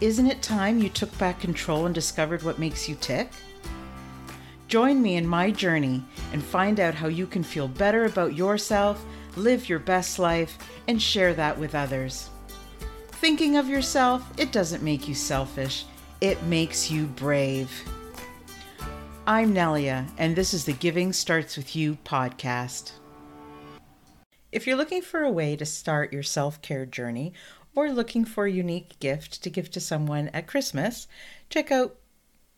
Isn't it time you took back control and discovered what makes you tick? Join me in my journey and find out how you can feel better about yourself, live your best life, and share that with others. Thinking of yourself, it doesn't make you selfish, it makes you brave. I'm Nelia, and this is the Giving Starts With You podcast. If you're looking for a way to start your self care journey or looking for a unique gift to give to someone at Christmas, check out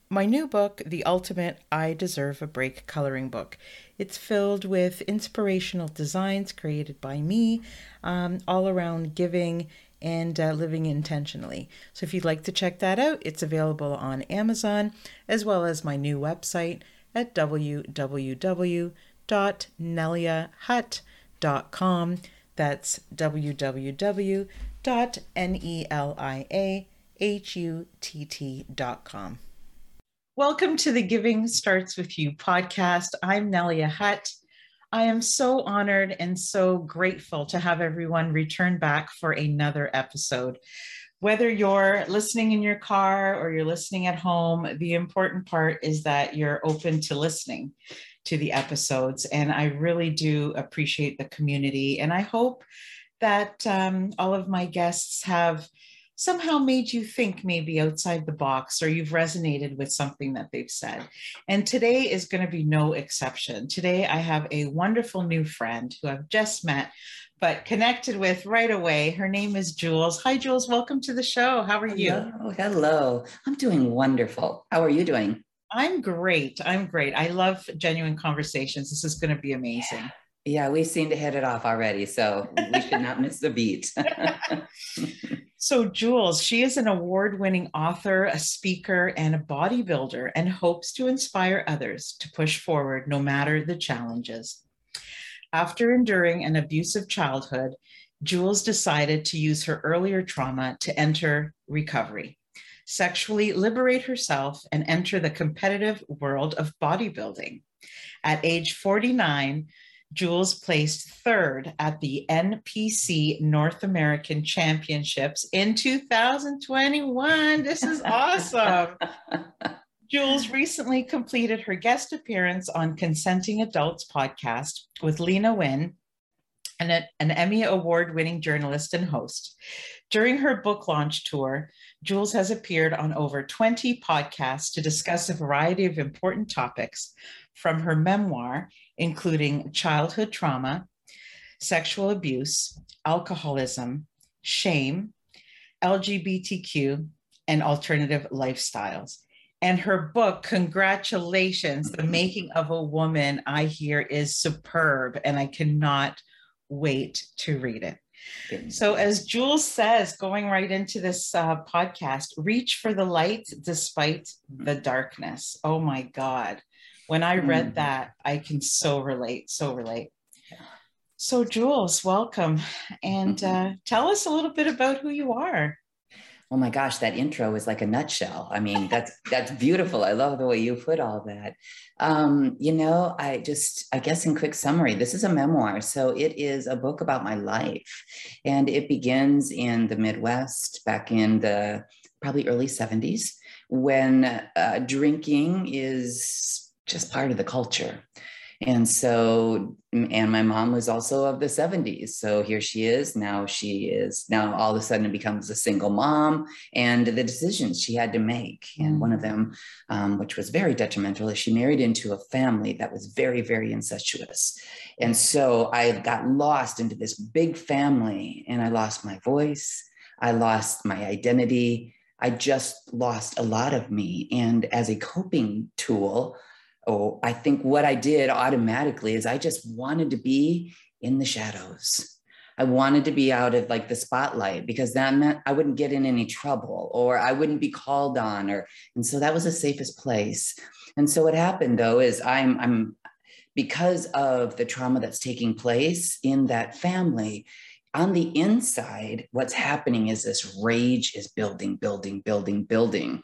my new book, The Ultimate I Deserve a Break coloring book. It's filled with inspirational designs created by me, um, all around giving and uh, living intentionally. So if you'd like to check that out, it's available on Amazon as well as my new website at www.neliahutt.com. That's www dot N-E-L-I-A-H-U-T-T dot com. Welcome to the Giving Starts With You podcast. I'm Nelia Hutt. I am so honored and so grateful to have everyone return back for another episode. Whether you're listening in your car or you're listening at home, the important part is that you're open to listening to the episodes. And I really do appreciate the community. And I hope that um, all of my guests have somehow made you think maybe outside the box or you've resonated with something that they've said. And today is going to be no exception. Today, I have a wonderful new friend who I've just met, but connected with right away. Her name is Jules. Hi, Jules. Welcome to the show. How are you? Hello. Hello. I'm doing wonderful. How are you doing? I'm great. I'm great. I love genuine conversations. This is going to be amazing. Yeah. Yeah, we seem to hit it off already, so we should not miss the beat. so, Jules, she is an award winning author, a speaker, and a bodybuilder, and hopes to inspire others to push forward no matter the challenges. After enduring an abusive childhood, Jules decided to use her earlier trauma to enter recovery, sexually liberate herself, and enter the competitive world of bodybuilding. At age 49, Jules placed third at the NPC North American Championships in 2021. This is awesome. Jules recently completed her guest appearance on Consenting Adults podcast with Lena Wen, an, an Emmy Award winning journalist and host. During her book launch tour, Jules has appeared on over 20 podcasts to discuss a variety of important topics from her memoir, including childhood trauma, sexual abuse, alcoholism, shame, LGBTQ, and alternative lifestyles. And her book, Congratulations, The Making of a Woman, I hear is superb, and I cannot wait to read it. So, as Jules says, going right into this uh, podcast, reach for the light despite the darkness. Oh my God. When I read mm. that, I can so relate, so relate. So, Jules, welcome. And uh, tell us a little bit about who you are. Oh my gosh, that intro is like a nutshell. I mean, that's that's beautiful. I love the way you put all that. Um, you know, I just, I guess, in quick summary, this is a memoir, so it is a book about my life, and it begins in the Midwest, back in the probably early '70s, when uh, drinking is just part of the culture. And so, and my mom was also of the 70s. So here she is. Now she is, now all of a sudden becomes a single mom and the decisions she had to make. And one of them, um, which was very detrimental, is she married into a family that was very, very incestuous. And so I got lost into this big family and I lost my voice. I lost my identity. I just lost a lot of me. And as a coping tool, oh, I think what I did automatically is I just wanted to be in the shadows. I wanted to be out of like the spotlight because that meant I wouldn't get in any trouble or I wouldn't be called on or and so that was the safest place. And so what happened though is I'm I'm because of the trauma that's taking place in that family, on the inside, what's happening is this rage is building, building, building, building.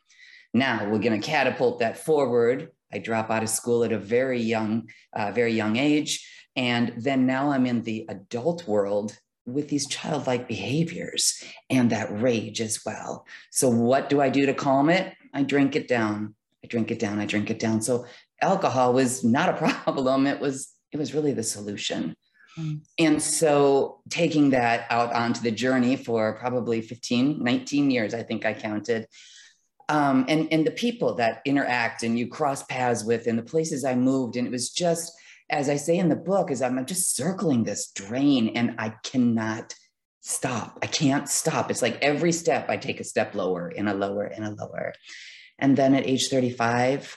Now we're going to catapult that forward. I drop out of school at a very young, uh, very young age. And then now I'm in the adult world with these childlike behaviors and that rage as well. So, what do I do to calm it? I drink it down. I drink it down. I drink it down. So, alcohol was not a problem. It was it was really the solution. Mm. And so taking that out onto the journey for probably 15, 19 years, I think I counted. Um, and, and the people that interact and you cross paths with and the places I moved. And it was just, as I say in the book, is I'm just circling this drain and I cannot stop. I can't stop. It's like every step I take a step lower and a lower and a lower. And then at age 35,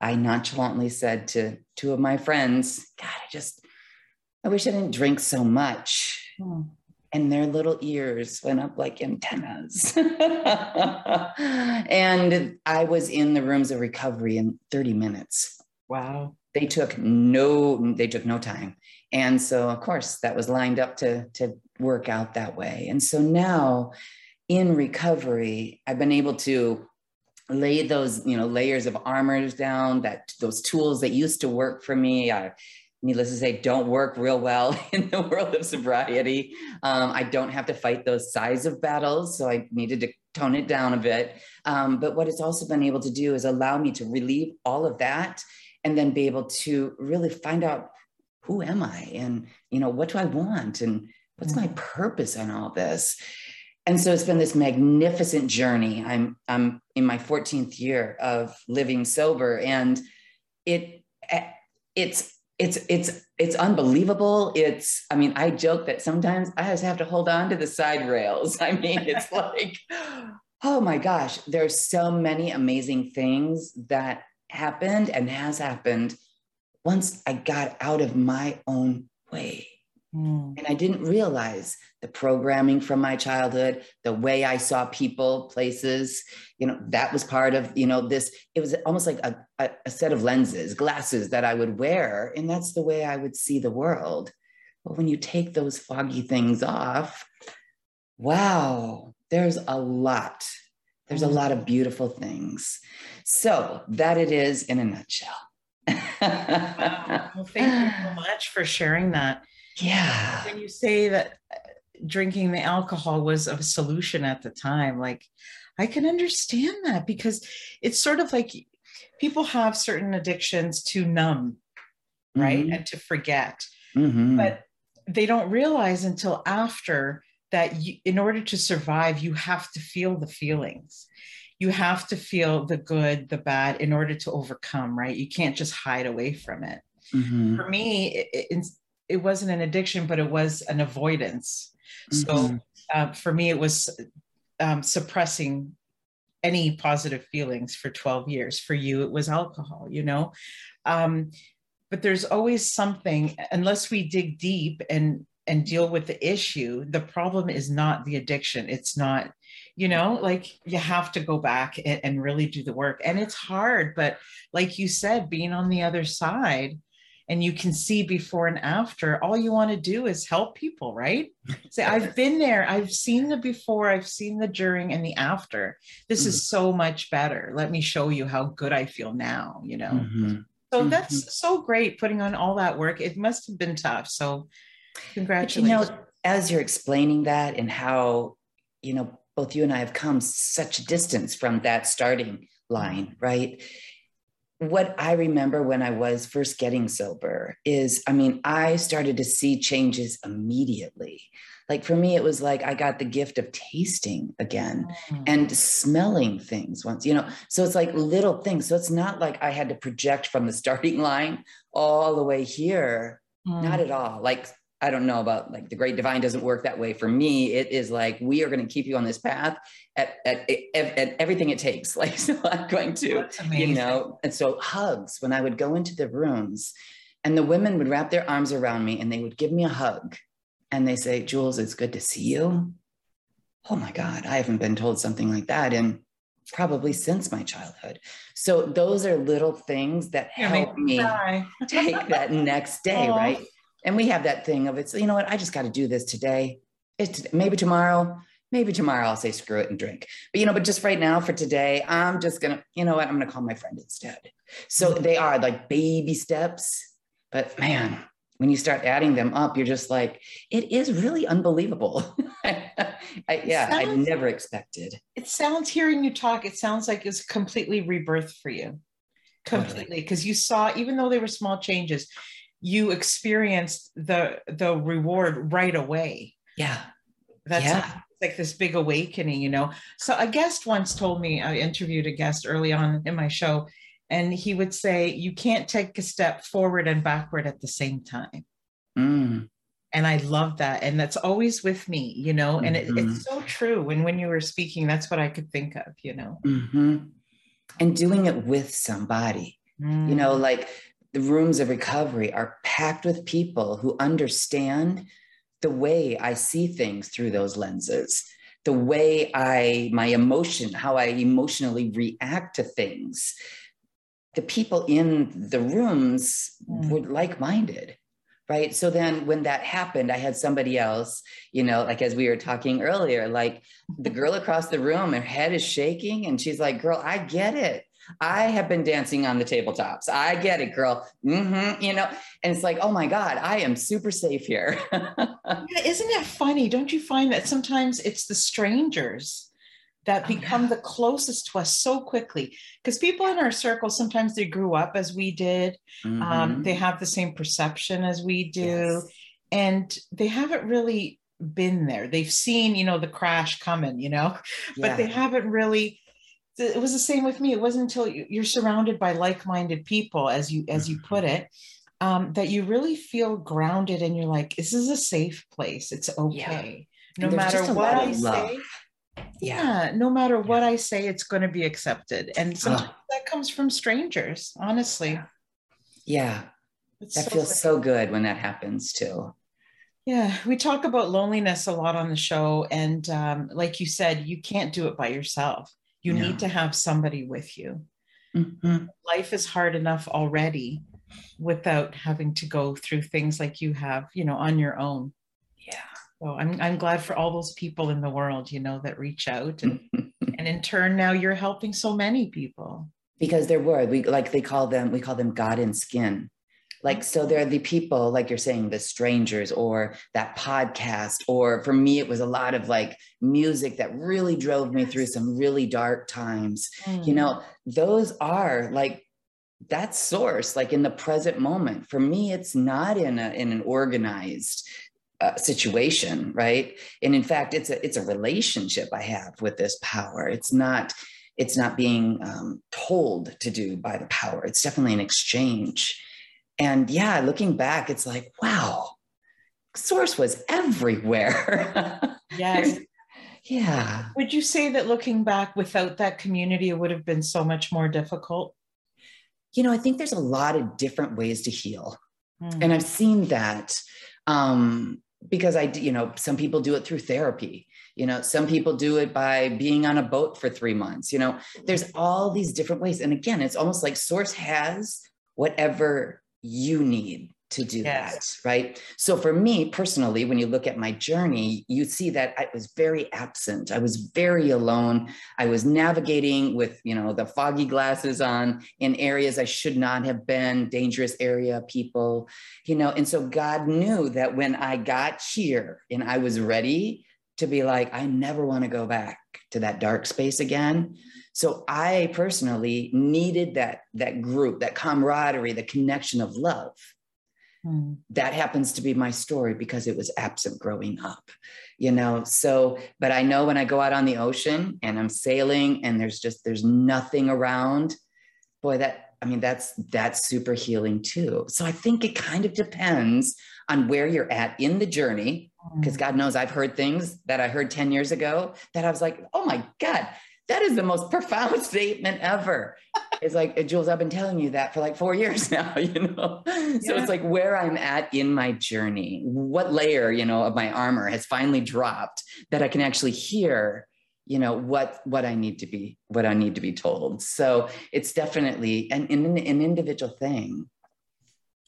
I nonchalantly said to two of my friends, God, I just, I wish I didn't drink so much. Hmm. And their little ears went up like antennas. and I was in the rooms of recovery in 30 minutes. Wow. They took no, they took no time. And so of course that was lined up to, to work out that way. And so now in recovery, I've been able to lay those you know layers of armors down that those tools that used to work for me I, needless to say don't work real well in the world of sobriety um, i don't have to fight those size of battles so i needed to tone it down a bit um, but what it's also been able to do is allow me to relieve all of that and then be able to really find out who am i and you know what do i want and what's my mm. purpose in all this and so it's been this magnificent journey. I'm I'm in my 14th year of living sober, and it it's it's it's it's unbelievable. It's I mean I joke that sometimes I just have to hold on to the side rails. I mean it's like oh my gosh, there's so many amazing things that happened and has happened once I got out of my own way. Mm. And I didn't realize the programming from my childhood, the way I saw people, places, you know, that was part of, you know, this, it was almost like a, a, a set of lenses, glasses that I would wear. And that's the way I would see the world. But when you take those foggy things off, wow, there's a lot. There's a mm. lot of beautiful things. So that it is in a nutshell. wow. Well, thank you so much for sharing that. Yeah. When you say that uh, drinking the alcohol was a solution at the time, like I can understand that because it's sort of like people have certain addictions to numb, right? Mm-hmm. And to forget. Mm-hmm. But they don't realize until after that you, in order to survive, you have to feel the feelings. You have to feel the good, the bad in order to overcome, right? You can't just hide away from it. Mm-hmm. For me, it, it, it wasn't an addiction, but it was an avoidance. Mm-hmm. So uh, for me, it was um, suppressing any positive feelings for 12 years. For you, it was alcohol, you know? Um, but there's always something, unless we dig deep and and deal with the issue, the problem is not the addiction. It's not, you know, like you have to go back and, and really do the work. And it's hard, but like you said, being on the other side, and you can see before and after all you want to do is help people right? Say i've been there. I've seen the before. I've seen the during and the after. This mm is so much better. Let me show you how good i feel now you know? Mm-hmm. so mm-hmm. that's so great putting on all that work. It must have been tough so congratulations you know as you're explaining that and how you know both you and i have come such a distance from that starting line right what I remember when I was first getting sober is, I mean, I started to see changes immediately. Like for me, it was like I got the gift of tasting again mm. and smelling things once, you know. So it's like little things. So it's not like I had to project from the starting line all the way here. Mm. Not at all. Like I don't know about like the great divine doesn't work that way for me. It is like we are going to keep you on this path at, at, at, at everything it takes. Like so I'm going to, you know, and so hugs when I would go into the rooms and the women would wrap their arms around me and they would give me a hug. and they say, Jules, it's good to see you. Oh my God, I haven't been told something like that in probably since my childhood. So those are little things that help me take that next day, Aww. right? And we have that thing of it's, you know what, I just got to do this today. It's maybe tomorrow, maybe tomorrow I'll say screw it and drink. But you know, but just right now for today, I'm just gonna, you know what, I'm gonna call my friend instead. So mm-hmm. they are like baby steps, but man, when you start adding them up, you're just like, it is really unbelievable. I, yeah, sounds, I never expected. It sounds hearing you talk, it sounds like it's completely rebirth for you. Completely. Because totally. you saw, even though they were small changes, you experienced the the reward right away. Yeah. That's yeah. like this big awakening, you know. So a guest once told me, I interviewed a guest early on in my show, and he would say, You can't take a step forward and backward at the same time. Mm. And I love that. And that's always with me, you know, and mm-hmm. it, it's so true. And when you were speaking, that's what I could think of, you know. Mm-hmm. And doing it with somebody, mm. you know, mm. like the rooms of recovery are packed with people who understand the way I see things through those lenses, the way I, my emotion, how I emotionally react to things. The people in the rooms mm. were like-minded right? So then when that happened i had somebody else you know like as we were talking earlier like the girl across the room her head is shaking and she's like girl i get it i have been dancing on the tabletops. I get it girl. Mm-hmm, you know and it's like oh my god i am super safe here. Yeah, isn't it funny? Don't you find that sometimes it's the strangers that become oh, the closest to us so quickly? Because people in our circle sometimes they grew up as we did. Um, mm-hmm. um, they have the same perception as we do. Yes. and they haven't really been there. They've seen you know the crash coming you know? Yeah. but they haven't really it was the same with me. It wasn't until you're surrounded by like-minded people as you as you put it um, that you really feel grounded and you're like this is a safe place. It's okay. Yeah. no matter what i say yeah. yeah. no matter what i say it's going to be accepted. And sometimes oh. that comes from strangers honestly. Yeah. It's that so feels so good when that happens too. Yeah we talk about loneliness a lot on the show and um, like you said you can't do it by yourself you no. need to have somebody with you mm-hmm. life is hard enough already without having to go through things like you have you know on your own Yeah. so I'm I'm glad for all those people in the world, you know, that reach out and and in turn now you're helping so many people. Because there were we like they call them we call them God in skin. Like so they're the people like you're saying the strangers or that podcast or for me it was a lot of like music that really drove me through some really dark times. Mm. You know, those are like that source like in the present moment. For me it's not in a in an organized uh, situation right? And in fact it's a it's a relationship i have with this power. It's not it's not being um, told to do by the power. It's definitely an exchange and yeah looking back it's like wow source was everywhere yes yeah would you say that looking back without that community it would have been so much more difficult you know i think there's a lot of different ways to heal mm. and i've seen that um, because I, you know, some people do it through therapy. You know, some people do it by being on a boat for three months. You know, there's all these different ways. And again, it's almost like Source has whatever you need to do yes. that, right? So for me personally, when you look at my journey, you see that I was very absent. I was very alone. I was navigating with, you know, the foggy glasses on in areas I should not have been, dangerous area people, you know, and so God knew that when I got here and I was ready to be like, I never want to go back to that dark space again. So I personally needed that that group, that camaraderie, the connection of love Mm. That happens to be my story because it was absent growing up, you know. So, but I know when I go out on the ocean and I'm sailing and there's just there's nothing around, boy, that I mean that's that's super healing too. So I think it kind of depends on where you're at in the journey because mm. God knows I've heard things that I heard 10 years ago that I was like, "Oh my god, that is the most profound statement ever." it's like Jules, I've been telling you that for like four years now, you know. Yeah. So it's like where I'm at in my journey, what layer, you know, of my armor has finally dropped that I can actually hear, you know, what what I need to be, what I need to be told. So it's definitely an, an, an individual thing.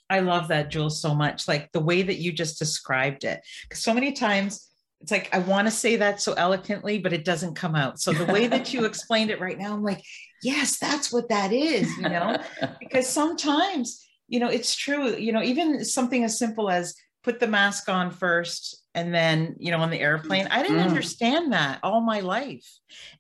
I love that, Jules, so much. Like the way that you just described it. Because so many times it's like I want to say that so eloquently, but it doesn't come out. So the way that you explained it right now, I'm like, yes, that's what that is, you know, because sometimes, you know, it's true, you know, even something as simple as put the mask on first and then, you know, on the airplane. I didn't mm. understand that all my life.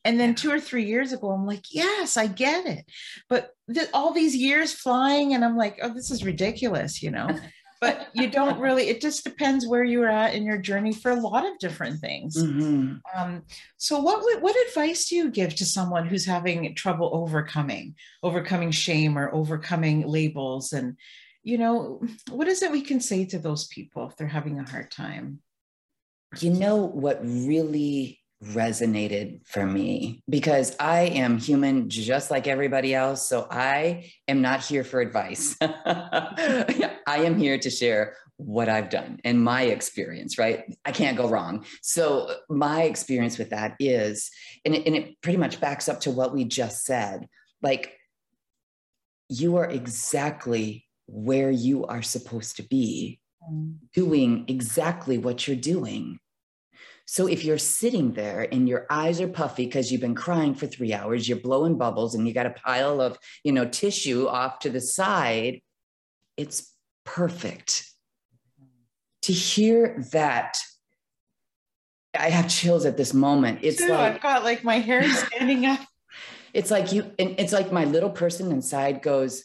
And then two or three years ago, I'm like, yes, I get it. But th- all these years flying, and I'm like, oh, this is ridiculous, you know but you don't really it just depends where you're at in your journey for a lot of different things. Mm-hmm. um, so what what advice do you give to someone who's having trouble overcoming overcoming shame or overcoming labels? And you know what is it we can say to those people if they're having a hard time? You know what really resonated for me because I am human just like everybody else. So I am not here for advice. I am here to share what I've done and my experience, right? I can't go wrong. So my experience with that is, and it, and it pretty much backs up to what we just said. Like, you are exactly where you are supposed to be, mm. doing exactly what you're doing so if you're sitting there and your eyes are puffy because you've been crying for three hours, you're blowing bubbles and you got a pile of, you know, tissue off to the side, it's perfect. To hear that, I have chills at this moment. It's like I've got like my hair standing up. It's like you, and it's like my little person inside goes,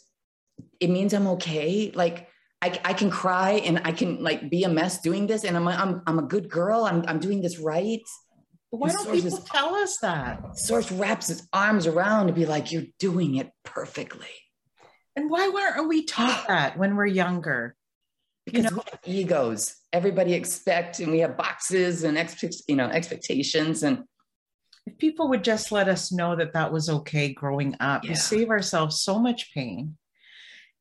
it means I'm okay. Like I, I can cry and I can like be a mess doing this, and I'm a, I'm I'm a good girl. I'm I'm doing this right. But why don't people is, tell us that? Source wraps his arms around to be like, "You're doing it perfectly." And why weren't we taught that when we're younger? Because you know? we have egos. Everybody expect, and we have boxes and expect, you know, expectations. And if people would just let us know that that was okay growing up, yeah. we save ourselves so much pain.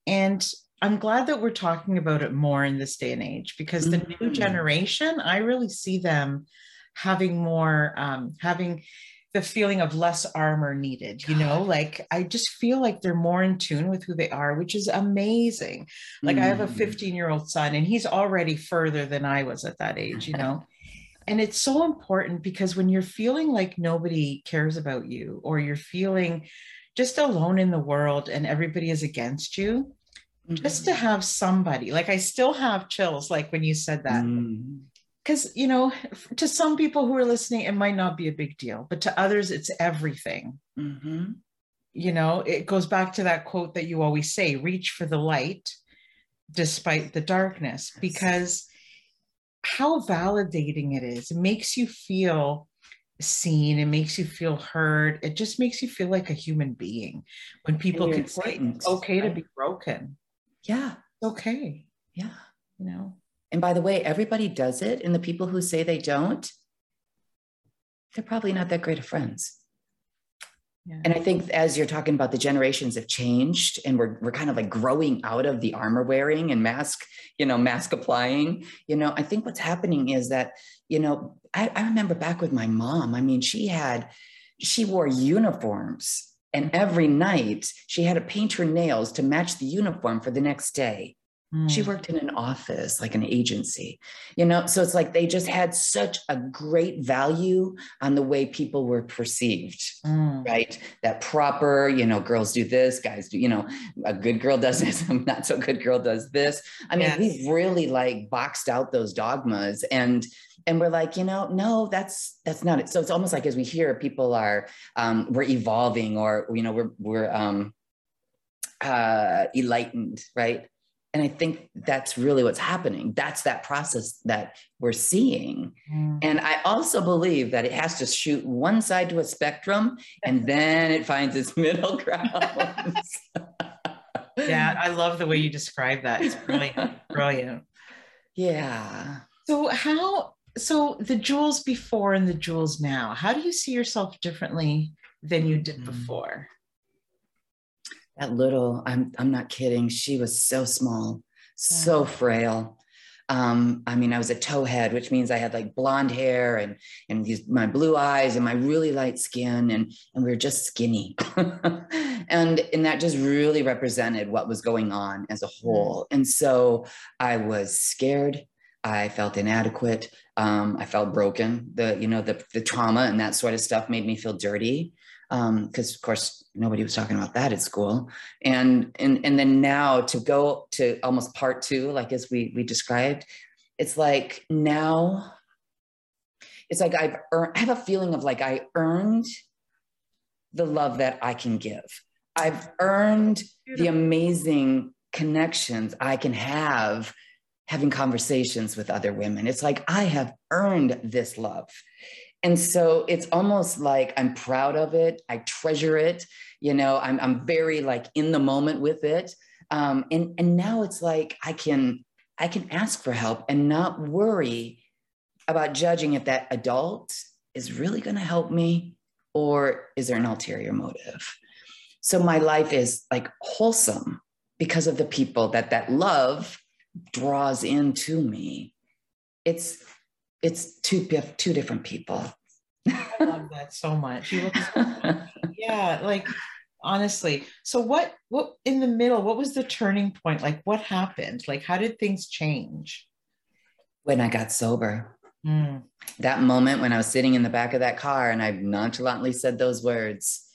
And I'm glad that we're talking about it more in this day and age because the mm-hmm. new generation, I really see them having more, um, having the feeling of less armor needed, you know, like I just feel like they're more in tune with who they are, which is amazing. Like mm. I have a mm. 15 year old son and he's already further than I was at that age, you know. and it's so important because when you're feeling like nobody cares about you or you're feeling just alone in the world and everybody is against you, just to mm-hmm. have somebody like i still have chills like when you said that. Because mm. you know to some people who are listening it might not be a big deal but to others it's everything. Mm-hmm. you know it goes back to that quote that you always say reach for the light despite the darkness because how validating it is. It makes you feel seen it makes you feel heard it just makes you feel like a human being when people can say it's okay to be broken yeah. Okay. Yeah. You know. And by the way, everybody does it. And the people who say they don't, they're probably not that great of friends. Yeah. And I think as you're talking about the generations have changed and we're, we're kind of like growing out of the armor wearing and mask, you know, mask applying, you know, I think what's happening is that, you know, I, I remember back with my mom, I mean, she had, she wore uniforms and every night she had to paint her nails to match the uniform for the next day. Mm. She worked in an office, like an agency, you know? So it's like they just had such a great value on the way people were perceived, mm. right? That proper, you know, girls do this, guys do, you know, a good girl does this, a not so good girl does this. I mean, yes. we've really like boxed out those dogmas and and we're like you know no that's that's not it. So it's almost like as we hear people are um, we're evolving or you know we're we're um, uh, enlightened right? And i think that's really what's happening. That's that process that we're seeing. Mm. and i also believe that it has to shoot one side to a spectrum and then it finds its middle ground yeah i love the way you describe that. It's brilliant brilliant. Yeah. So how so the Jules before and the Jules now how do you see yourself differently than you did mm-hmm. before that little, I'm, I'm not kidding. She was so small, so frail. Um, I mean, I was a towhead, which means I had like blonde hair and and these my blue eyes and my really light skin, and and we were just skinny, and and that just really represented what was going on as a whole. And so I was scared. I felt inadequate. Um, I felt broken. The you know the the trauma and that sort of stuff made me feel dirty because um, of course nobody was talking about that at school and and and then now to go to almost part two like as we we described it's like now it's like i've earned i have a feeling of like i earned the love that i can give i've earned the amazing connections i can have having conversations with other women it's like i have earned this love and so it's almost like I'm proud of it. I treasure it. You know, I'm, I'm very like in the moment with it. Um, and, and now it's like I can, I can ask for help and not worry about judging if that adult is really going to help me or is there an ulterior motive. So my life is like wholesome because of the people that that love draws into me. It's it's two two different people. I love that so much. You look so yeah, like honestly. So what what in the middle, what was the turning point? Like what happened? Like how did things change? When I got sober. Mm. That moment when I was sitting in the back of that car and I nonchalantly said those words,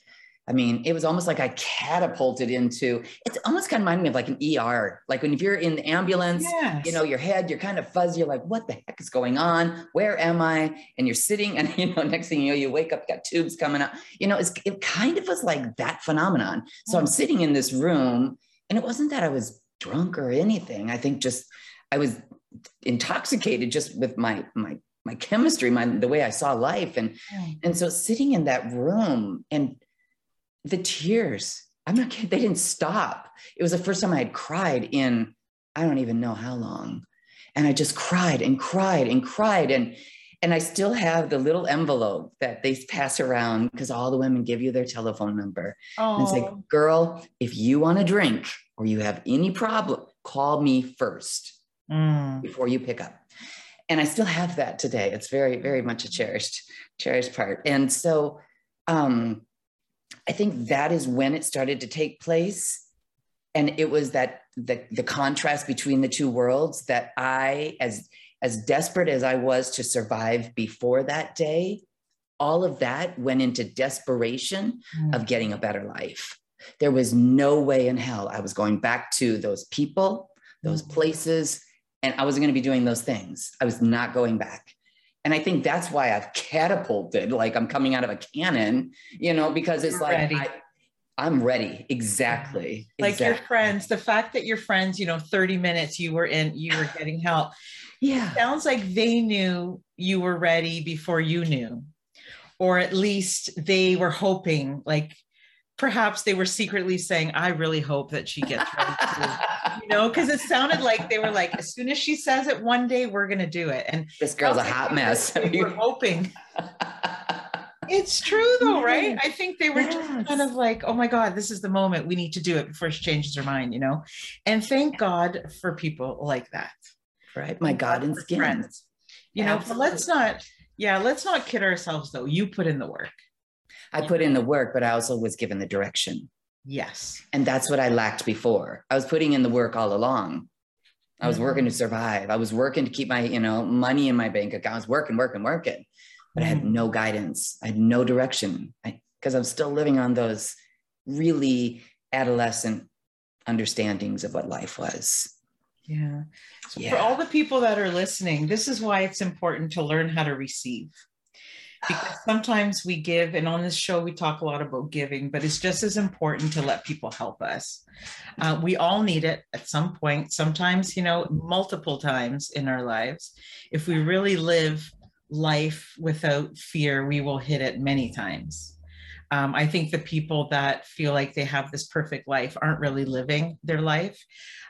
I mean, it was almost like I catapulted into it's almost kind of reminded me of like an ER. Like when if you're in the ambulance, yes. you know, your head, you're kind of fuzzy, you're like, what the heck is going on? Where am I? And you're sitting, and you know, next thing you know, you wake up, got tubes coming up. You know, it's it kind of was like that phenomenon. So I'm sitting in this room, and it wasn't that I was drunk or anything. I think just I was intoxicated just with my my my chemistry, my the way I saw life. And and so sitting in that room and the tears, I'm not kidding, they didn't stop. It was the first time I had cried in, I don't even know how long. And I just cried and cried and cried. And and I still have the little envelope that they pass around because all the women give you their telephone number. And it's like, girl, if you want a drink or you have any problem, call me first mm. before you pick up. And I still have that today. It's very, very much a cherished, cherished part. And so um, I think that is when it started to take place. And it was that the, the contrast between the two worlds that I, as as desperate as I was to survive before that day, all of that went into desperation mm. of getting a better life. There was no way in hell I was going back to those people, those mm. places, and I wasn't going to be doing those things. I was not going back. And I think that's why I've catapulted, like I'm coming out of a cannon, you know, because it's You're like ready. I, I'm ready. Exactly. Like exactly. your friends, the fact that your friends, you know, 30 minutes you were in, you were getting help. Yeah. sounds like they knew you were ready before you knew. Or at least they were hoping, like perhaps they were secretly saying, I really hope that she gets ready to, you know, because it sounded like they were like, as soon as she says it one day, we're going to do it. And this girl's a hot mess. We were hoping. it's true though, right? I think they were yes. just kind of like, oh my God, this is the moment we need to do it before she changes her mind, you know? And thank God for people like that. Right. My God and skin. Friends. You know, but let's not, yeah, let's not kid ourselves though. You put in the work. I put in the work, but I also was given the direction. Yes. And that's what I lacked before. I was putting in the work all along. I was mm-hmm. working to survive. I was working to keep my, you know, money in my bank account. I was working, working, working, but mm-hmm. I had mm-hmm. no guidance. I had no direction because I'm still living on those really adolescent understandings of what life was. Yeah. So yeah. for all the people that are listening, this is why it's important to learn how to receive because sometimes we give and on this show we talk a lot about giving but it's just as important to let people help us. Uh, we all need it at some point sometimes you know multiple times in our lives. If we really live life without fear we will hit it many times. Um, i think the people that feel like they have this perfect life aren't really living their life.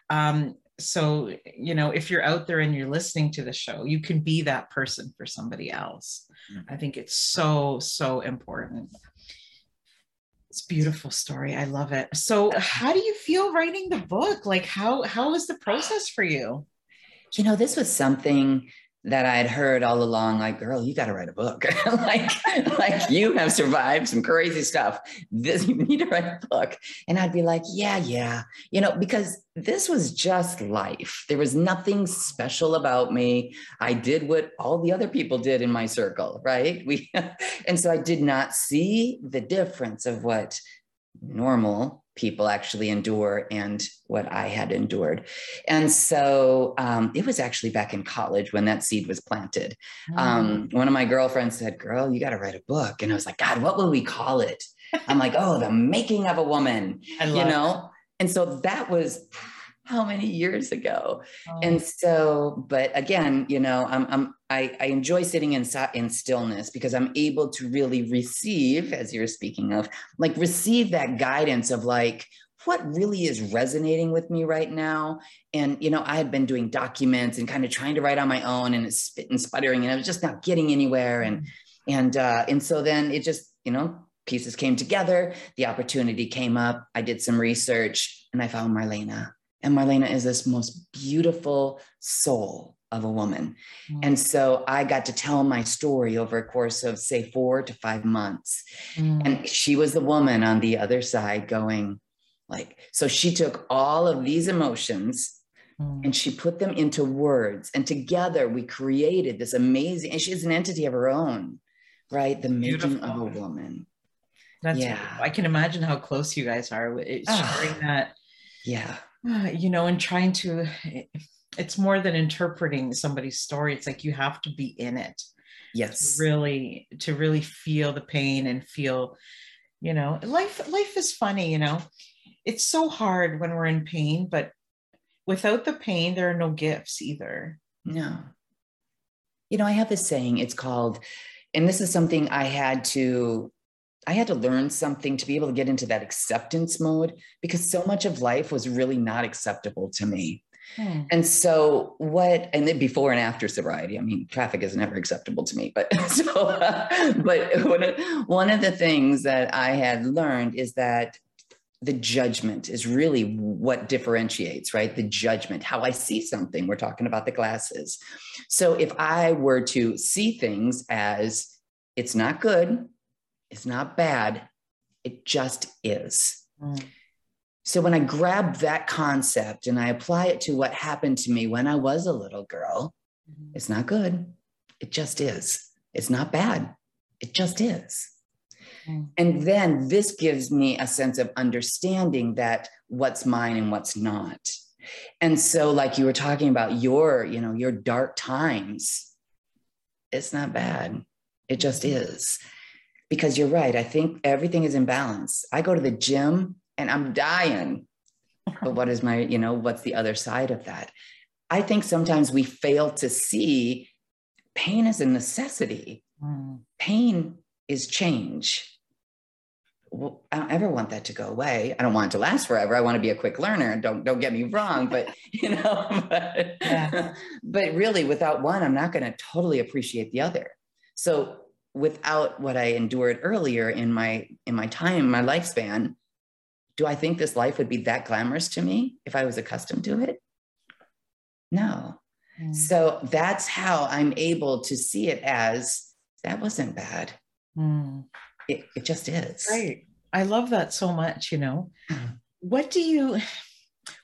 Um, so you know if you're out there and you're listening to the show you can be that person for somebody else mm-hmm. i think it's so so important It's a beautiful story. I love it. So, how do you feel writing the book? Like, how how was the process for you? You know, this was something that I had heard all along, like, girl, you got to write a book. like, like you have survived some crazy stuff. This you need to write a book. And I'd be like, yeah, yeah. You know, because this was just life. There was nothing special about me. I did what all the other people did in my circle, right? We and so I did not see the difference of what normal people actually endure and what I had endured. And so um, it was actually back in college when that seed was planted. Mm. Um, one of my girlfriends said, Girl, you got to write a book. And I was like, God, what will we call it? I'm like, Oh, the making of a woman, you know? And so that was how many years ago? Oh. and so but again you know i'm, I'm I, I enjoy sitting in, in stillness because i'm able to really receive as you're speaking of like receive that guidance of like what really is resonating with me right now. And you know i had been doing documents and kind of trying to write on my own and it's spit and sputtering and i was just not getting anywhere. And mm. and uh and so then it just you know pieces came together. The opportunity came up. I did some research and i found marlena and Marlena is this most beautiful soul of a woman. Mm. And so I got to tell my story over a course of, say, four to five months. Mm. And she was the woman on the other side going, like, so she took all of these emotions mm. and she put them into words. And together we created this amazing, and she's an entity of her own, right? The making of a woman. That's yeah. I can imagine how close you guys are. It's sharing that. Yeah Uh, you know, and trying to, it's more than interpreting somebody's story. It's like you have to be in it. Yes. To really, to really feel the pain and feel, you know, life, life is funny, you know, it's so hard when we're in pain, but without the pain, there are no gifts either. No. You know, I have this saying, it's called, and this is something I had to I had to learn something to be able to get into that acceptance mode because so much of life was really not acceptable to me. Hmm. And so, what, and then before and after sobriety, I mean, traffic is never acceptable to me. But so, uh, but one one of the things that I had learned is that the judgment is really what differentiates, right? The judgment, how I see something. We're talking about the glasses. So, if I were to see things as it's not good, it's not bad. It just is. Mm. So when I grab that concept and I apply it to what happened to me when I was a little girl, mm-hmm. it's not good. It just is. It's not bad. It just is. Mm. And then this gives me a sense of understanding that what's mine and what's not. And so like you were talking about your, you know, your dark times, it's not bad. It just mm-hmm. is because you're right. I think everything is in balance. I go to the gym and I'm dying. But what is my, you know, what's the other side of that? I think sometimes we fail to see pain is a necessity. Mm. Pain is change. Well, I don't ever want that to go away. I don't want it to last forever. I want to be a quick learner. Don't don't get me wrong, but you know, but, yeah. but really without one, I'm not going to totally appreciate the other. So without what I endured earlier in my in my time, my lifespan, do I think this life would be that glamorous to me if I was accustomed to it? No. Mm. So that's how I'm able to see it as that wasn't bad. Mm. It, it just is. Right. I love that so much, you know. Mm. What do you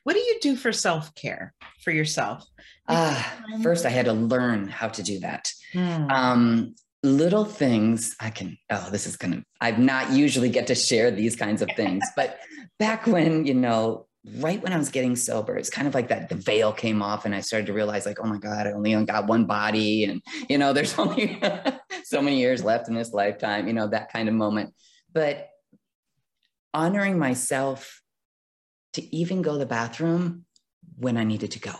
what do you do for self-care for yourself? Uh, first I had to learn how to do that. Mm. Um, little things I can, oh, this is gonna, I've not usually get to share these kinds of things, but back when, you know, right when I was getting sober, it's kind of like that the veil came off and I started to realize, like, oh my God, I only got one body. And, you know, there's only so many years left in this lifetime, you know, that kind of moment. But honoring myself to even go to the bathroom when I needed to go.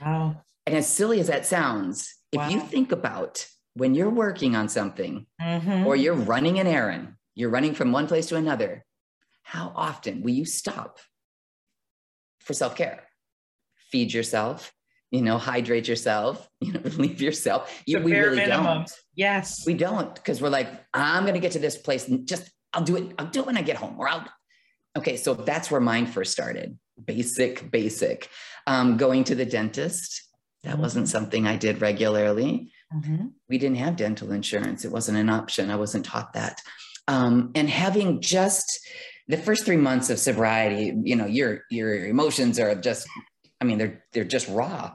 Wow. And as silly as that sounds, if wow. you think about when you're working on something mm-hmm. or you're running an errand, you're running from one place to another, how often will you stop for self care? Feed yourself, you know, hydrate yourself, you know, relieve yourself. You, we really minimum. don't. Yes. We don't because we're like, I'm going to get to this place and just I'll do it. I'll do it when I get home, or I'll. Okay, so that's where mine first started. Basic, basic. Um, going to the dentist. That mm-hmm. wasn't something I did regularly. Mm-hmm. We didn't have dental insurance. It wasn't an option. I wasn't taught that. Um, and having just the first three months of sobriety, you know, your your emotions are just, I mean, they're they're just raw.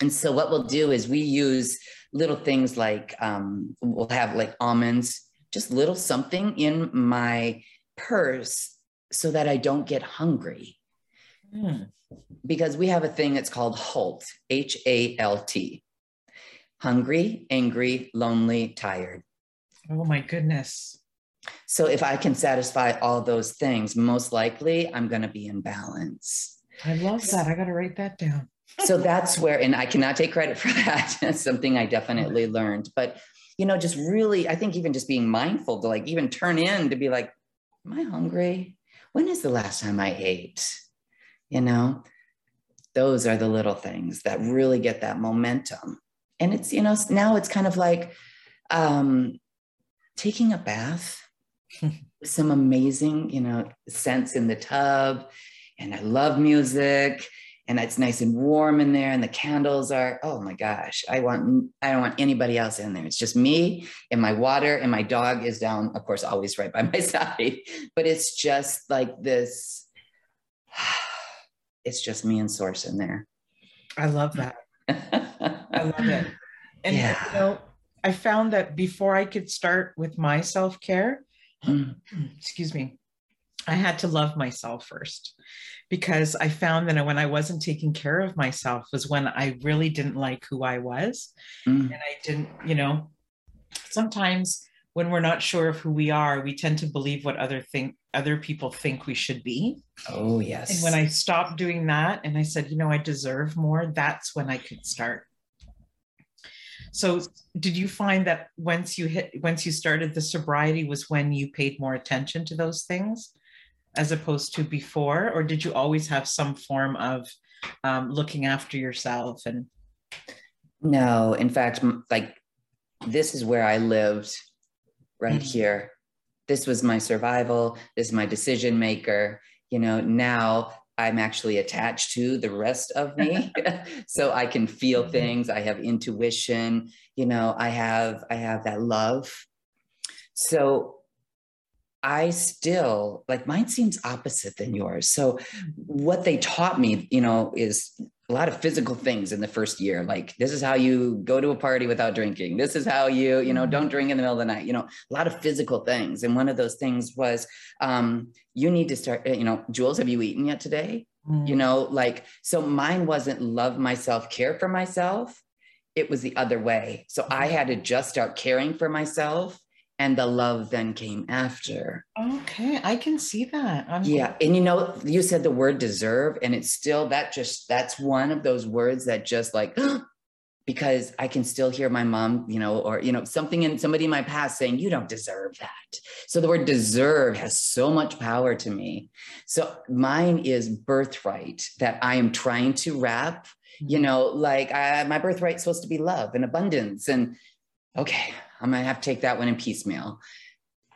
And so what we'll do is we use little things like um, we'll have like almonds, just little something in my purse so that I don't get hungry. Mm. Because we have a thing that's called HALT, H A L T hungry, angry, lonely, tired. Oh my goodness. So if I can satisfy all those things, most likely I'm going to be in balance. I love that. I got to write that down. so that's where, and I cannot take credit for that. It's something I definitely learned. But, you know, just really, I think even just being mindful to like even turn in to be like, am I hungry? When is the last time I ate? You know, those are the little things that really get that momentum. And it's, you know, now it's kind of like um, taking a bath some amazing, you know, scents in the tub. And I love music. And it's nice and warm in there. And the candles are oh my gosh i want i don't want anybody else in there. It's just me and my water. And my dog is down of course always right by my side. But it's just like this it's just me and source in there. I love that i love it and yeah. you know i found that before i could start with my self-care Mm. excuse me, I had to love myself first because I found that when I wasn't taking care of myself was when I really didn't like who I was. Mm. And I didn't, you know, sometimes when we're not sure of who we are, we tend to believe what other think other people think we should be. Oh yes. And when I stopped doing that and I said, you know, I deserve more, that's when I could start so did you find that once you hit once you started the sobriety was when you paid more attention to those things as opposed to before or did you always have some form of um, looking after yourself and no in fact like this is where i lived right mm-hmm. here this was my survival this is my decision maker you know now I'm actually attached to the rest of me. so I can feel mm-hmm. things. I have intuition, you know, I have, I have that love. So I still like mine seems opposite than yours. So mm-hmm. what they taught me, you know, is a lot of physical things in the first year. Like this is how you go to a party without drinking. This is how you, you know, don't mm-hmm. drink in the middle of the night. You know, a lot of physical things. And one of those things was um, you need to start, you know, Jules, have you eaten yet today? Mm. You know, like, so mine wasn't love myself, care for myself. It was the other way. So I mm-hmm. had to just start caring for myself and the love then came after. Okay, I can see that. I'm yeah, and you know, you said the word deserve, and it's still that just that's one of those words that just like because I can still hear my mom, you know, or, you know, something in somebody in my past saying, you don't deserve that. So the word deserve has so much power to me. So mine is birthright that I am trying to wrap, you mm-hmm. know, like I, my birthright's supposed to be love and abundance. And okay, I might have to take that one in piecemeal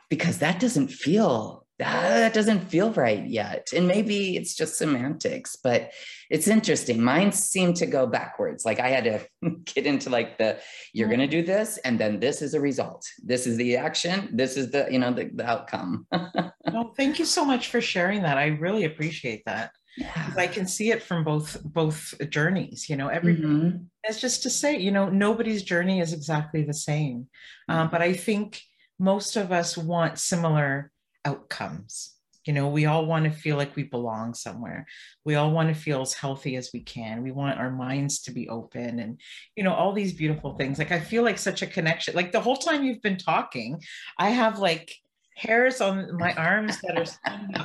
because that doesn't feel that doesn't feel right yet. And maybe it's just semantics, but it's interesting. Mine seemed to go backwards. Like I had to get into like the you're going to do this and then this is a result. This is the action. This is the, you know, the, the outcome. well, thank you so much for sharing that. I really appreciate that. Yeah. I can see it from both both journeys. You know, every mm-hmm. it's just to say, you know, nobody's journey is exactly the same. Um, but I think most of us want similar outcomes. You know, we all want to feel like we belong somewhere. We all want to feel as healthy as we can. We want our minds to be open and, you know, all these beautiful things. Like, I feel like such a connection. Like, the whole time you've been talking, I have like, hairs on my arms that are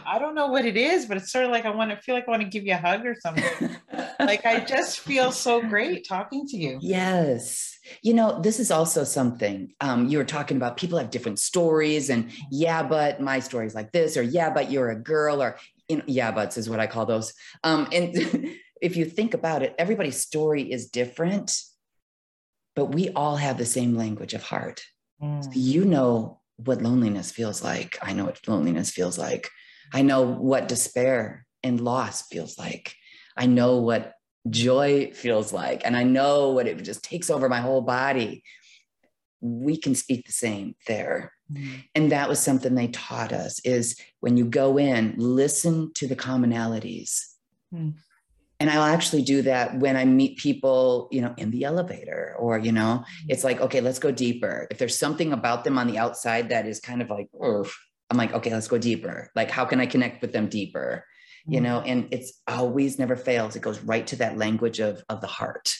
I don't know what it is, but it's sort of like I want to feel like I want to give you a hug or something. like I just feel so great talking to you. Yes. You know, this is also something um, you were talking about. People have different stories, and yeah, but my story is like this, or yeah, but you're a girl, or you know, yeah, buts is what I call those. Um, and if you think about it, everybody's story is different, but we all have the same language of heart. Mm. So you know what loneliness feels like. I know what loneliness feels like. I know what despair and loss feels like. I know what joy feels like. And I know what it just takes over my whole body. We can speak the same there. Mm-hmm. And that was something they taught us is when you go in, listen to the commonalities. Mm. And I'll actually do that when I meet people, you know, in the elevator or, you know, mm-hmm. it's like, okay, let's go deeper. If there's something about them on the outside that is kind of like, I'm like, okay, let's go deeper. Like, how can I connect with them deeper? you know and it's always never fails it goes right to that language of of the heart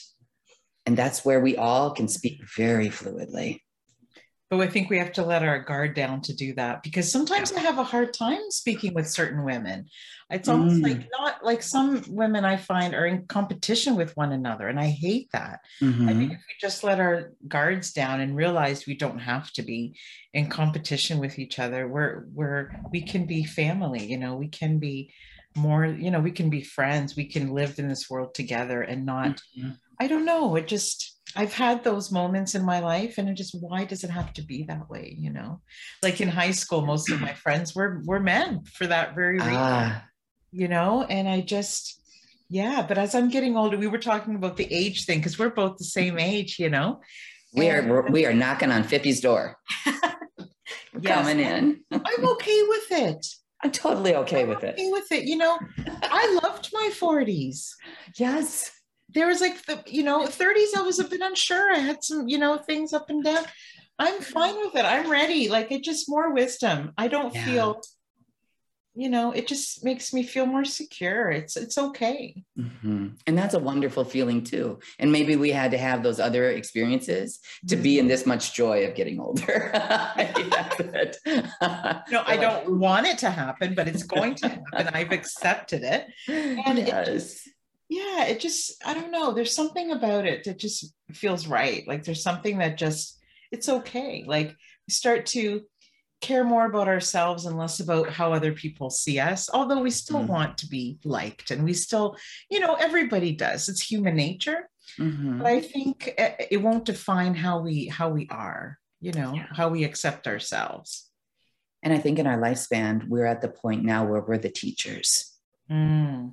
and that's where we all can speak very fluidly but I think we have to let our guard down to do that because sometimes I have a hard time speaking with certain women. It's almost mm. like not like some women I find are in competition with one another, and I hate that. Mm-hmm. I think if we just let our guards down and realize we don't have to be in competition with each other, we're we're we can be family. You know, we can be more you know we can be friends we can live in this world together and not mm-hmm. I don't know. It just i've had those moments in my life and it just why does it have to be that way you know? Like in high school most of my friends were were men for that very reason ah. you know? And i just yeah but as i'm getting older we were talking about the age thing because we're both the same age you know? We and, are we are knocking on 50's door. Yes, coming in. I'm okay with it. I'm totally okay I'm with okay it. With it, you know, I loved my 40s. Yes. There was like the, you know, 30s, I was a bit unsure. I had some, you know, things up and down. I'm fine with it. I'm ready. Like it just more wisdom. I don't yeah. feel you know it just makes me feel more secure it's it's okay mm-hmm. and that's a wonderful feeling too and maybe we had to have those other experiences to mm-hmm. be in mm-hmm. this much joy of getting older no i don't want it to happen but it's going to happen i've accepted it and yes. it just, yeah it just i don't know there's something about it that just feels right like there's something that just it's okay like we start to care more about ourselves and less about how other people see us although we still mm-hmm. want to be liked and we still you know everybody does it's human nature mm-hmm. but i think it won't define how we how we are you know yeah. how we accept ourselves and i think in our lifespan we're at the point now where we're the teachers mm.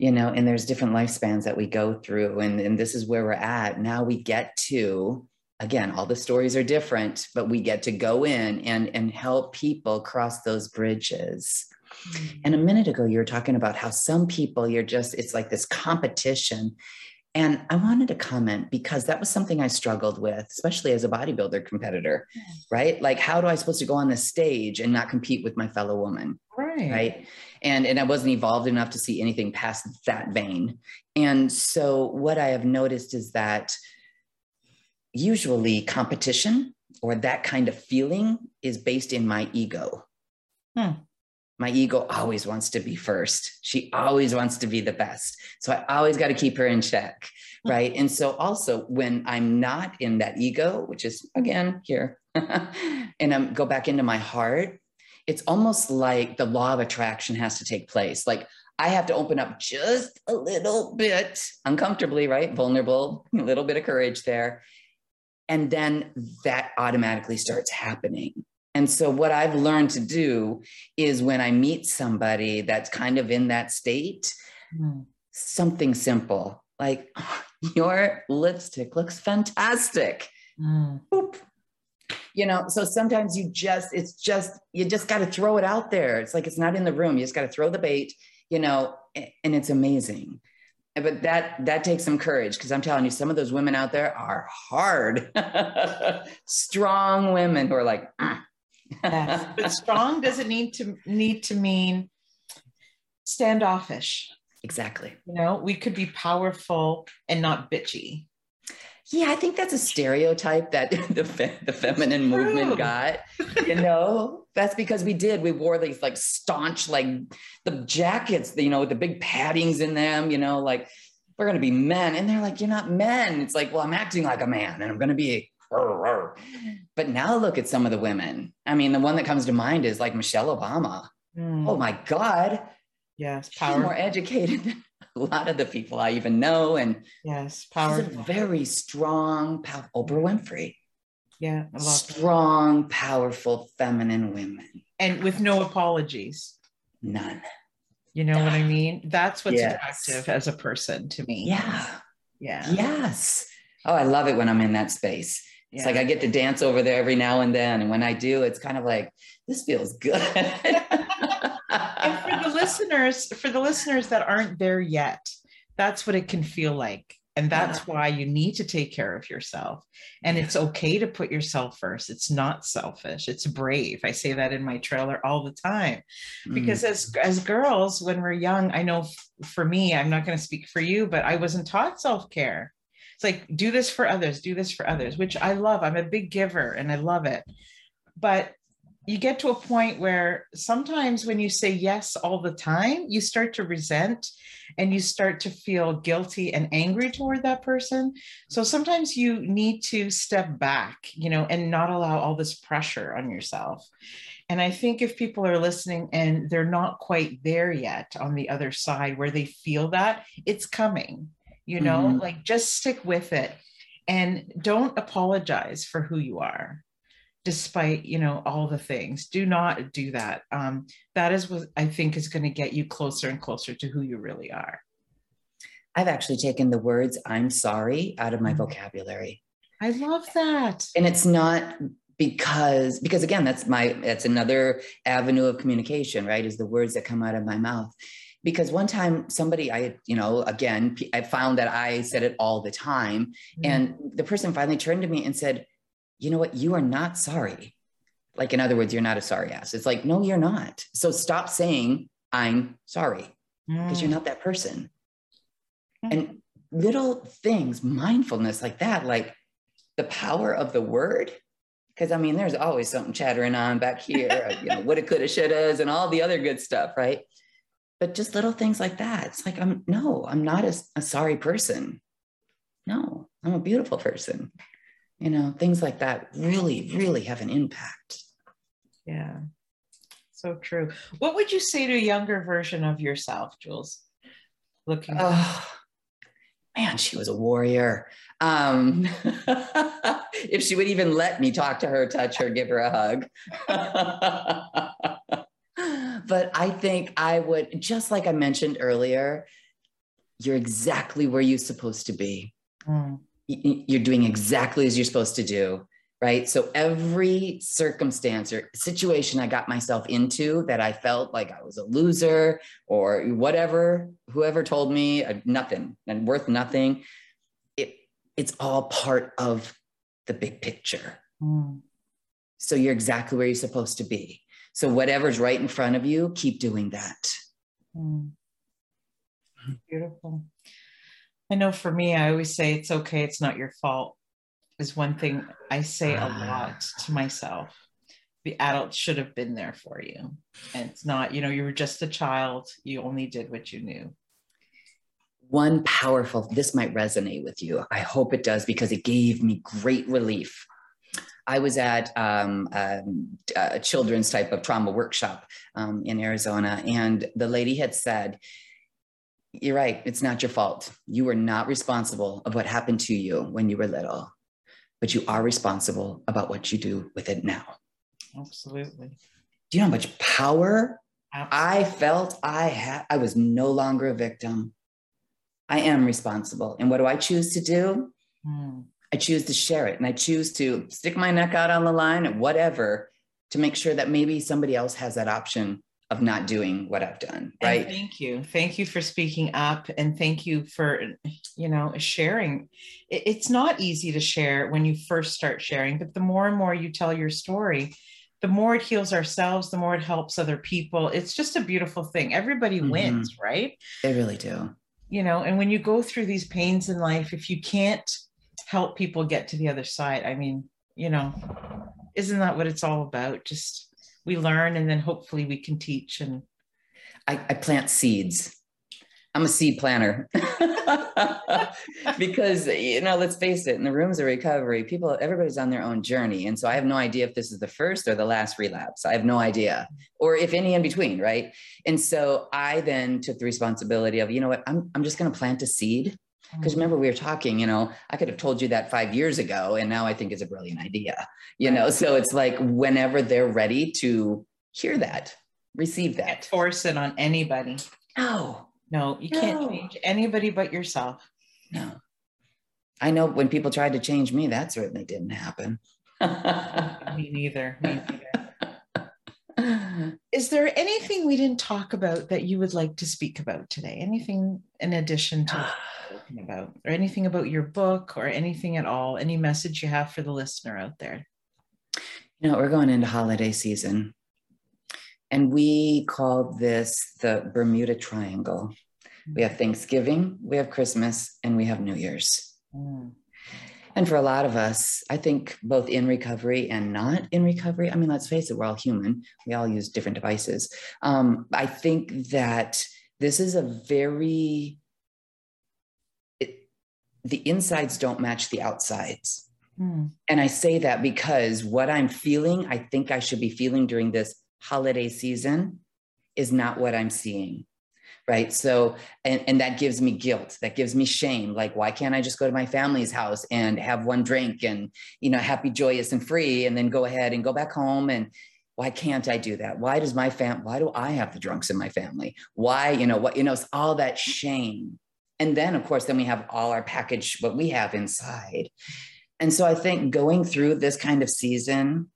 You know and there's different lifespans that we go through and, and this is where we're at. Now we get to again all the stories are different but we get to go in and and help people cross those bridges. Mm-hmm. and a minute ago you were talking about how some people you're just it's like this competition and i wanted to comment because that was something i struggled with especially as a bodybuilder competitor right? Like how do i supposed to go on the stage and not compete with my fellow woman right? Right. And and i wasn't evolved enough to see anything past that vein. And so what i have noticed is that usually competition or that kind of feeling is based in my ego. Hmm. My ego always wants to be first. She always wants to be the best. So I always got to keep her in check. Hmm. Right. And so also when I'm not in that ego, which is again here, and I'm go back into my heart, it's almost like the law of attraction has to take place. Like I have to open up just a little bit uncomfortably, right? Vulnerable, a little bit of courage there and then that automatically starts happening. And so, what I've learned to do is when I meet somebody that's kind of in that state, mm. something simple like, Your lipstick looks fantastic. Mm. You know, so sometimes you just, it's just, you just got to throw it out there. It's like it's not in the room. You just got to throw the bait, you know, and it's amazing but that that takes some courage because i'm telling you some of those women out there are hard strong women who are like ah. Yes. but strong doesn't need to need to mean standoffish exactly you know we could be powerful and not bitchy yeah, I think that's a stereotype that the fe- the feminine movement got. You know, that's because we did. We wore these like staunch, like the jackets, you know, with the big paddings in them. You know, like we're gonna be men, and they're like, "You're not men." It's like, well, I'm acting like a man, and I'm gonna be. But now look at some of the women. I mean, the one that comes to mind is like Michelle Obama. Mm. Oh my God. Yes, power. She's more educated than a lot of the people I even know. And yes, power. She's a very strong, powerful Oprah Winfrey. Yeah. Strong, that. powerful, feminine women. And with no apologies. None. You know what I mean? That's what's yes. attractive as a person to me. Yeah. Yeah. Yes. Oh, I love it when I'm in that space. It's like I get to dance over there every now and then. And when I do, it's kind of like, this feels good. and for the listeners, for the listeners that aren't there yet, that's what it can feel like. And that's why you need to take care of yourself. And it's okay to put yourself first. It's not selfish. It's brave. I say that in my trailer all the time. Because mm. as as girls, when we're young, I know for me, I'm not going to speak for you, but I wasn't taught self-care. It's like do this for others, do this for others, which I love. I'm a big giver and I love it. But you get to a point where sometimes when you say yes all the time, you start to resent and you start to feel guilty and angry toward that person. So sometimes you need to step back, you know, and not allow all this pressure on yourself. And I think if people are listening and they're not quite there yet on the other side where they feel that, it's coming, you know, mm-hmm. like just stick with it and don't apologize for who you are despite you know all the things. Do not do that. Um, that is what i think is going to get you closer and closer to who you really are. I've actually taken the words i'm sorry out of my mm-hmm. vocabulary. I love that. And it's not because because again that's my that's another avenue of communication right is the words that come out of my mouth because one time somebody i you know again i found that i said it all the time mm-hmm. and the person finally turned to me and said you know what? You are not sorry. Like, in other words, you're not a sorry ass. It's like, no, you're not. So stop saying, I'm sorry, because mm. you're not that person. Mm. And little things, mindfulness like that, like the power of the word. Because I mean, there's always something chattering on back here, you know, what it coulda, shouldas, and all the other good stuff, right? But just little things like that. It's like, I'm no, I'm not a, a sorry person. No, I'm a beautiful person. You know things like that really really have an impact. Yeah. So true. What would you say to a younger version of yourself jules? Looking oh man she was a warrior. Um if she would even let me talk to her touch her give her a hug but i think i would just like i mentioned earlier you're exactly where you're supposed to be. Mm. You're doing exactly as you're supposed to do right? So every circumstance or situation i got myself into that i felt like i was a loser or whatever whoever told me uh, nothing and worth nothing it it's all part of the big picture. Mm. so you're exactly where you're supposed to be so whatever's right in front of you keep doing that mm. beautiful I know for me, I always say it's okay, it's not your fault, is one thing I say a lot to myself. The adult should have been there for you. And it's not, you know, you were just a child, you only did what you knew. One powerful, this might resonate with you. I hope it does because it gave me great relief. I was at um, um, a children's type of trauma workshop um, in Arizona, and the lady had said, you're right. It's not your fault. You were not responsible of what happened to you when you were little, but you are responsible about what you do with it now. Absolutely. Do you know how much power Absolutely. I felt I had? I was no longer a victim. I am responsible. And what do I choose to do? Hmm. I choose to share it and I choose to stick my neck out on the line and whatever to make sure that maybe somebody else has that option of not doing what I've done. Right. And thank you. Thank you for speaking up and thank you for, you know, sharing. It's not easy to share when you first start sharing, but the more and more you tell your story, the more it heals ourselves, the more it helps other people. It's just a beautiful thing. Everybody mm-hmm. wins, right? They really do. You know, and when you go through these pains in life, if you can't help people get to the other side, I mean, you know, isn't that what it's all about? Just we learn and then hopefully we can teach and I, I plant seeds. I'm a seed planter because you know, let's face it, in the rooms of recovery, people, everybody's on their own journey. And so I have no idea if this is the first or the last relapse. I have no idea, or if any in between, right? And so I then took the responsibility of, you know what, I'm I'm just gonna plant a seed Because mm-hmm. remember, we were talking, you know, I could have told you that five years ago, and now I think it's a brilliant idea, you know. So it's like whenever they're ready to hear that, receive that. Force it on anybody. No, No, you can't change anybody but yourself. no. I know when people tried to change me, that certainly didn't happen. Me neither. Me neither. Is there anything we didn't talk about that you would like to speak about today? Anything in addition to talking about, or anything about your book, or anything at all? Any message you have for the listener out there? You know, we're going into holiday season, and we call this the Bermuda Triangle. We have Thanksgiving, we have Christmas, and we have New Year's. Mm. And for a lot of us, I think both in recovery and not in recovery, I mean, let's face it, we're all human. We all use different devices. Um, I think that this is a very, it, the insides don't match the outsides. Mm. And I say that because what I'm feeling, I think I should be feeling during this holiday season is not what I'm seeing. Right. So, and, and that gives me guilt. That gives me shame. Like, why can't I just go to my family's house and have one drink and, you know, happy, joyous, and free, and then go ahead and go back home? And why can't I do that? Why does my fam, why do I have the drunks in my family? Why, you know, what, you know, it's all that shame. And then, of course, then we have all our package, what we have inside. And so I think going through this kind of season,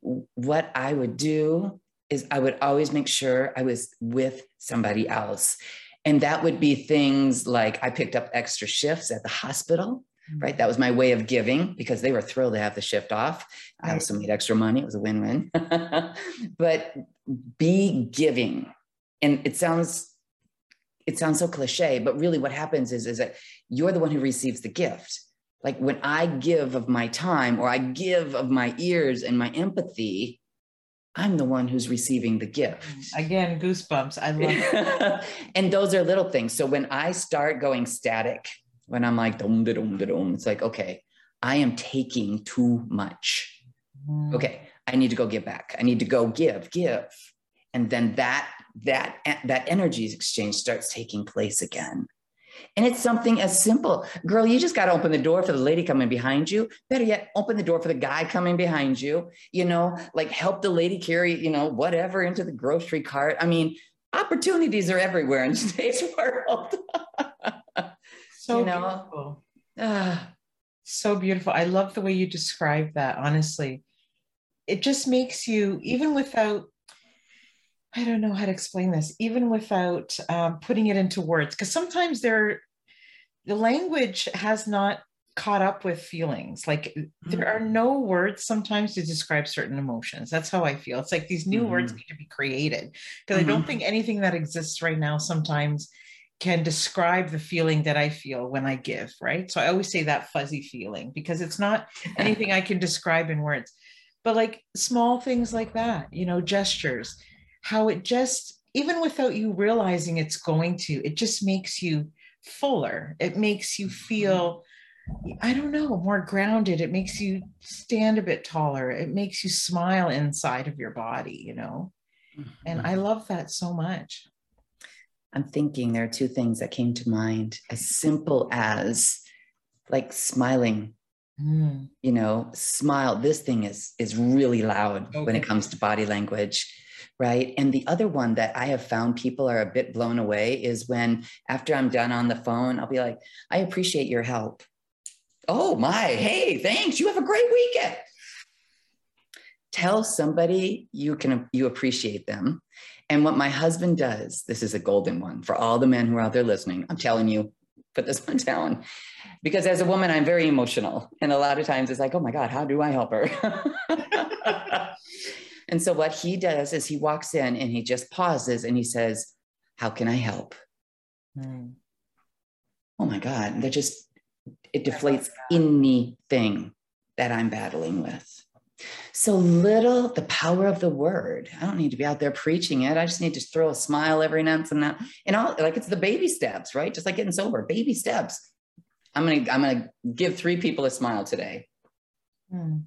what I would do is I would always make sure I was with somebody else. And that would be things like I picked up extra shifts at the hospital, mm-hmm. right? That was my way of giving because they were thrilled to have the shift off. I also made extra money. It was a win win. but be giving. And it sounds, it sounds so cliche, but really what happens is, is that you're the one who receives the gift. Like when I give of my time or I give of my ears and my empathy, I'm the one who's receiving the gift. Again, goosebumps. I love it. and those are little things. So when I start going static, when I'm like, dum, da, dum, da, dum, it's like, okay, I am taking too much. Mm. Okay, I need to go give back. I need to go give, give. And then that that that energy exchange starts taking place again. And it's something as simple. Girl, you just got to open the door for the lady coming behind you. Better yet, open the door for the guy coming behind you. You know, like help the lady carry, you know, whatever into the grocery cart. I mean, opportunities are everywhere in today's world. So you know? beautiful. Ah, So beautiful. I love the way you describe that, honestly. It just makes you, even without, I don't know how to explain this, even without um, putting it into words, because sometimes there, the language has not caught up with feelings. Like there are no words sometimes to describe certain emotions. That's how I feel. It's like these new words Mhm. need to be created because I don't Mhm. think anything that exists right now sometimes can describe the feeling that I feel when I give, right? So I always say that fuzzy feeling because it's not anything I can describe in words. But like small things like that, you know, gestures, how it just, even without you realizing it's going to, it just makes you fuller. It makes you feel, I don't know, more grounded. It makes you stand a bit taller. It makes you smile inside of your body, you know? And I love that so much. I'm thinking there are two things that came to mind as simple as like smiling Mm. you know smile this thing is is really loud when it comes to body language right? And the other one that i have found people are a bit blown away is when after i'm done on the phone i'll be like i appreciate your help. Oh my hey thanks you have a great weekend. Tell somebody you can you appreciate them. And what my husband does this is a golden one for all the men who are out there listening i'm telling you put this one down. Because as a woman i'm very emotional. And a lot of times it's like oh my god how do i help her and so what he does is he walks in and he just pauses and he says how can i help? Mm. oh my god that just it deflates anything that i'm battling with. So little the power of the word. I don't need to be out there preaching it. I just need to throw a smile every now and then. And all like it's the baby steps right? Just like getting sober baby steps. I'm gonna i'm gonna give three people a smile today. Mm.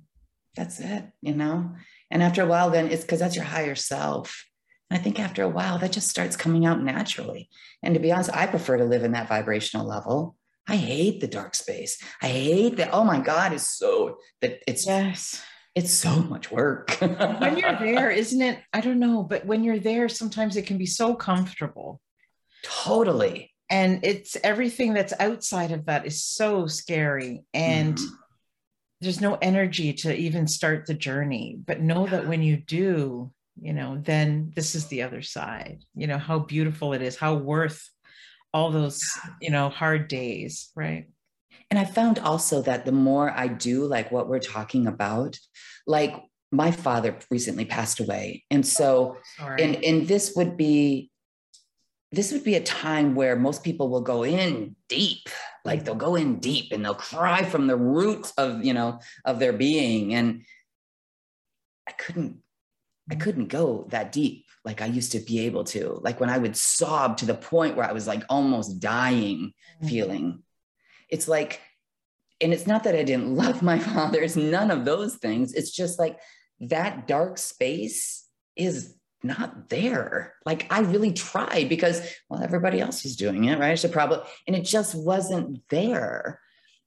that's it you know and after a while then it's because that's your higher self and i think after a while that just starts coming out naturally and to be honest i prefer to live in that vibrational level I hate the dark space. I hate that. Oh my God, it's so that it's yes. It's so much work. when you're there, isn't it? I don't know, but when you're there, sometimes it can be so comfortable. Totally. And it's everything that's outside of that is so scary. And mm. There's no energy to even start the journey. But know that when you do, you know, then this is the other side. You know, how beautiful it is, how worth all those, you know, hard days, right? And I found also that the more I do like what we're talking about, like my father recently passed away. And so, oh, and, and this would be, this would be a time where most people will go in deep, like they'll go in deep and they'll cry from the roots of, you know, of their being. And I couldn't, I couldn't go that deep like I used to be able to. Like when I would sob to the point where I was like almost dying mm-hmm. feeling it's like, and it's not that I didn't love my father, it's none of those things. It's just like that dark space is not there. Like I really tried because, well, everybody else was doing it, right? I should probably, and it just wasn't there.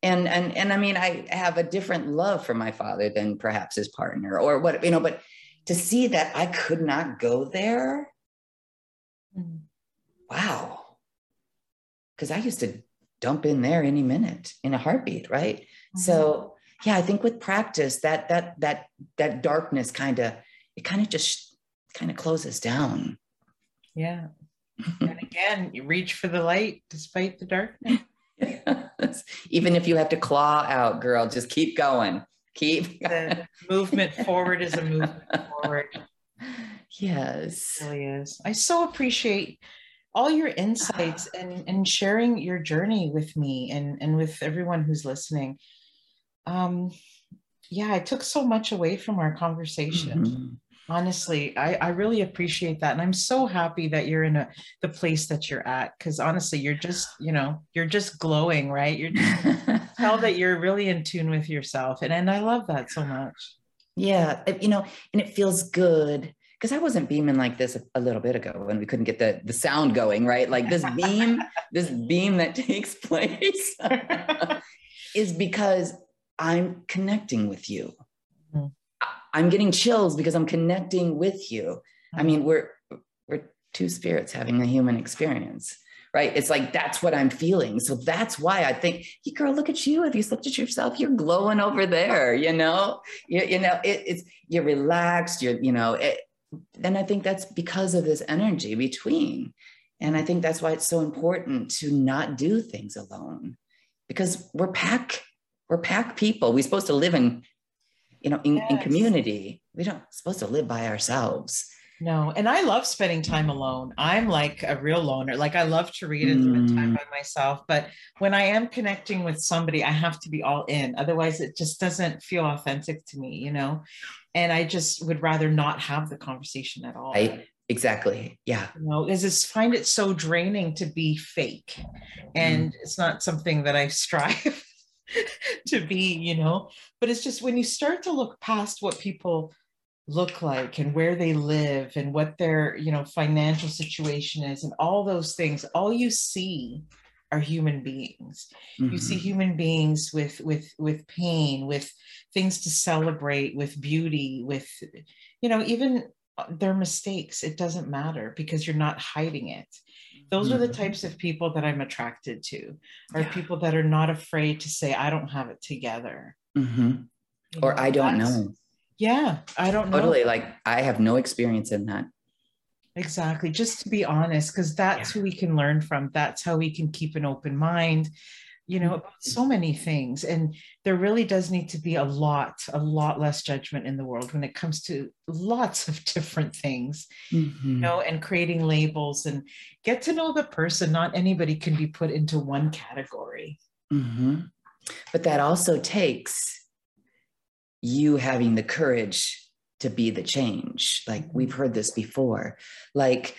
And and and I mean, I have a different love for my father than perhaps his partner or what, you know, but to see that I could not go there, wow. Because I used to dump in there any minute in a heartbeat right mm-hmm. so yeah i think with practice that that that that darkness kind of it kind of just kind of closes down. Yeah. And again you reach for the light despite the darkness. Even if you have to claw out girl just keep going. Keep the movement forward is a movement forward. Yes. It really is. I so appreciate all your insights and, and sharing your journey with me and, and with everyone who's listening. Um, yeah, I took so much away from our conversation. Honestly, I, I really appreciate that. And I'm so happy that you're in a the place that you're at. Cause honestly, you're just, you know, you're just glowing, right? You're just tell that you're really in tune with yourself. And and I love that so much. Yeah. You know, and it feels good because I wasn't beaming like this a, a, little bit ago when we couldn't get the the sound going, right? Like this beam, this beam that takes place is because I'm connecting with you. I'm getting chills because I'm connecting with you. I mean, we're we're two spirits having a human experience right? It's like that's what I'm feeling. So that's why I think, hey, girl, look at you. If you looked at yourself, you're glowing over there. You know, you, you know, it, it's you're relaxed. You're, you know, it, and I think that's because of this energy between. And I think that's why it's so important to not do things alone because we're pack, we're pack people. We're supposed to live in, you know, in, yes. in community. We don't supposed to live by ourselves. No, and I love spending time alone. I'm like a real loner. Like I love to read and spend time mm. by myself, but when I am connecting with somebody, I have to be all in. Otherwise, it just doesn't feel authentic to me, you know. And I just would rather not have the conversation at all. Right. Exactly. Yeah. You know, is just find it so draining to be fake, and mm. it's not something that I strive to be, you know. But it's just when you start to look past what people look like and where they live and what their you know financial situation is and all those things all you see are human beings mm-hmm. you see mm-hmm. human beings with with with pain with things to celebrate with beauty with you know even uh, their mistakes it doesn't matter because you're not hiding it those are the mm-hmm. types of people that i'm attracted to are yeah. people that are not afraid to say i don't have it together mm-hmm. or know, i don't know yeah, I don't know. Totally. Like I have no experience in that. Exactly. Just to be honest, because that's yeah. who we can learn from. That's how we can keep an open mind, you know, about so many things. And there really does need to be a lot, a lot less judgment in the world when it comes to lots of different things, mm-hmm. you know, and creating labels and get to know the person. Not anybody can be put into one category. Mm-hmm. But that also takes you having the courage to be the change. Like we've heard this before. Like,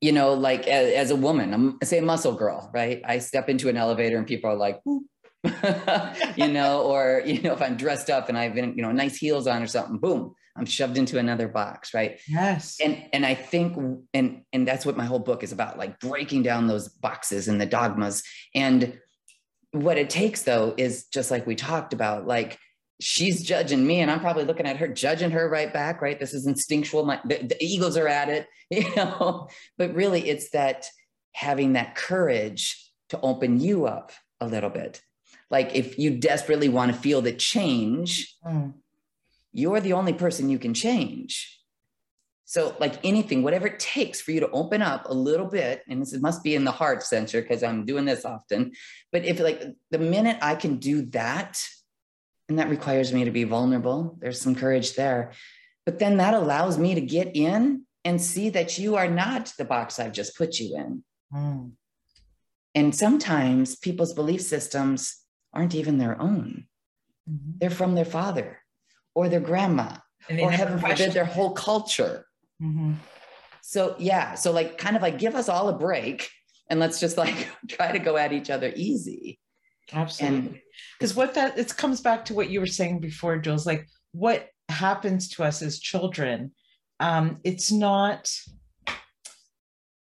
you know, like as, as a woman, I'm say a muscle girl, right? I step into an elevator and people are like, you know, or you know, if I'm dressed up and I've been, you know, nice heels on or something, boom, I'm shoved into another box, right? Yes. And and I think and and that's what my whole book is about, like breaking down those boxes and the dogmas. And what it takes though is just like we talked about, like she's judging me and I'm probably looking at her, judging her right back, right? This is instinctual. My the, the egos are at it, you know, but really it's that having that courage to open you up a little bit. Like if you desperately want to feel the change, mm. you're the only person you can change. So, like anything, whatever it takes for you to open up a little bit, and this must be in the heart center because I'm doing this often. But if, like, the minute I can do that, and that requires me to be vulnerable, there's some courage there. But then that allows me to get in and see that you are not the box I've just put you in. Mm. And sometimes people's belief systems aren't even their own, mm-hmm. they're from their father or their grandma, or heaven forbid, their whole culture. Mm-hmm. So, yeah. So, like, kind of like give us all a break and let's just like try to go at each other easy. Absolutely. Because what that it comes back to what you were saying before, Jules, like what happens to us as children. Um, it's not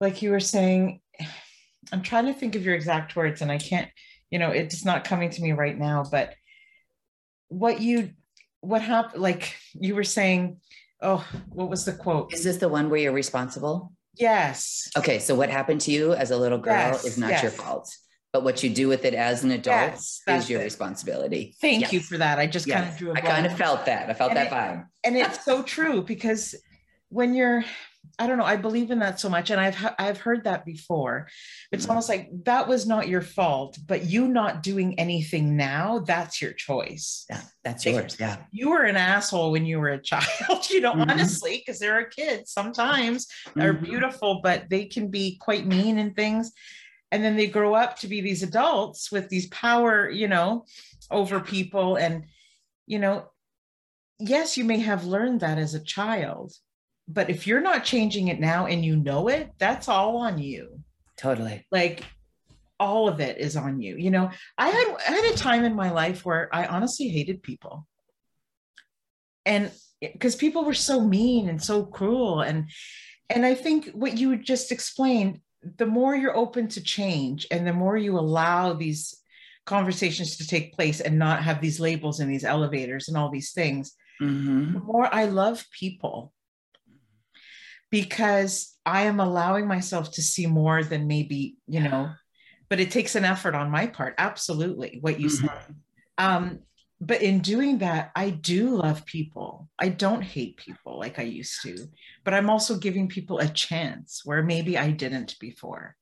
like you were saying, I'm trying to think of your exact words and I can't, you know, it's not coming to me right now, but what you what happened like you were saying oh, what was the quote? Is this the one where you're responsible? Yes. Okay, so what happened to you as a little girl yes, is not yes. your fault. But what you do with it as an adult yes, is your it. responsibility. Thank you for that. I just kind of drew a I kind of felt that. I felt and that it, vibe. And it's so true because when you're I don't know. I believe in that so much, and I've I've heard that before. It's mm-hmm. almost like that was not your fault, but you not doing anything now, that's your choice. Yeah, that's like, yours. Yeah, you were an asshole when you were a child. You know, mm-hmm. honestly, because there are kids sometimes mm-hmm. are beautiful, but they can be quite mean and things. And then they grow up to be these adults with these power, you know, over people, and you know, yes, you may have learned that as a child but if you're not changing it now and you know it, that's all on you. Totally. Like all of it is on you. You know, I had I had a time in my life where I honestly hated people. And because people were so mean and so cruel and and I think what you just explained, the more you're open to change and the more you allow these conversations to take place and not have these labels and these elevators and all these things, mm-hmm. the more I love people because I am allowing myself to see more than maybe, you know, but it takes an effort on my part. Absolutely. What you mm-hmm. said. Um, but in doing that, I do love people. I don't hate people like I used to, but I'm also giving people a chance where maybe I didn't before.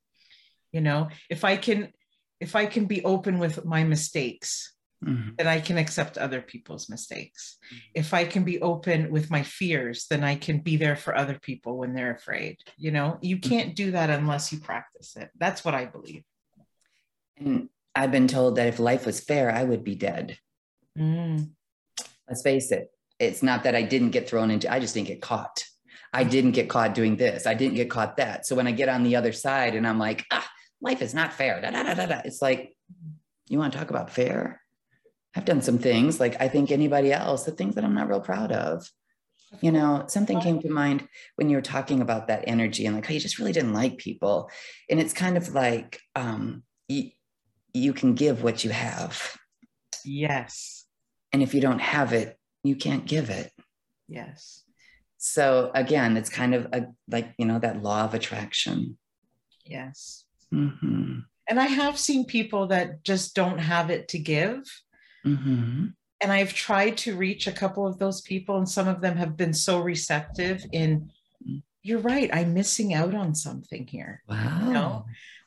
You know, if I can, if I can be open with my mistakes, mm-hmm. then I can accept other people's mistakes. Mm-hmm. If I can be open with my fears, then I can be there for other people when they're afraid. You know, you mm-hmm. can't do that unless you practice it. That's what I believe. And I've been told that if life was fair, I would be dead. Mm. Let's face it. It's not that I didn't get thrown into, I just didn't get caught. I didn't get caught doing this. I didn't get caught that. So when I get on the other side and I'm like, ah, life is not fair. Da, da, da, da, It's like, you want to talk about fair? I've done some things like I think anybody else, the things that I'm not real proud of. You know, something came to mind when you were talking about that energy and like how you just really didn't like people. And it's kind of like um, you, you can give what you have. Yes. And if you don't have it, you can't give it. Yes. So again, it's kind of a, like, you know, that law of attraction. Yes. Mm-hmm. And I have seen people that just don't have it to give Mm-hmm. And I've tried to reach a couple of those people, and some of them have been so receptive in, you're right, I'm missing out on something here. Wow. You know?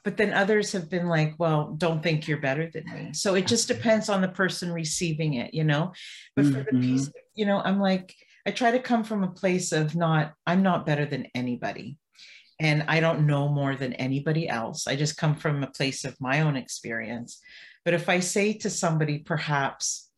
But then others have been like, well, don't think you're better than me. So it just depends on the person receiving it, you know? But for mm-hmm. the piece, you know, I'm like, I try to come from a place of not, I'm not better than anybody and I don't know more than anybody else. I just come from a place of my own experience. But if I say to somebody, perhaps,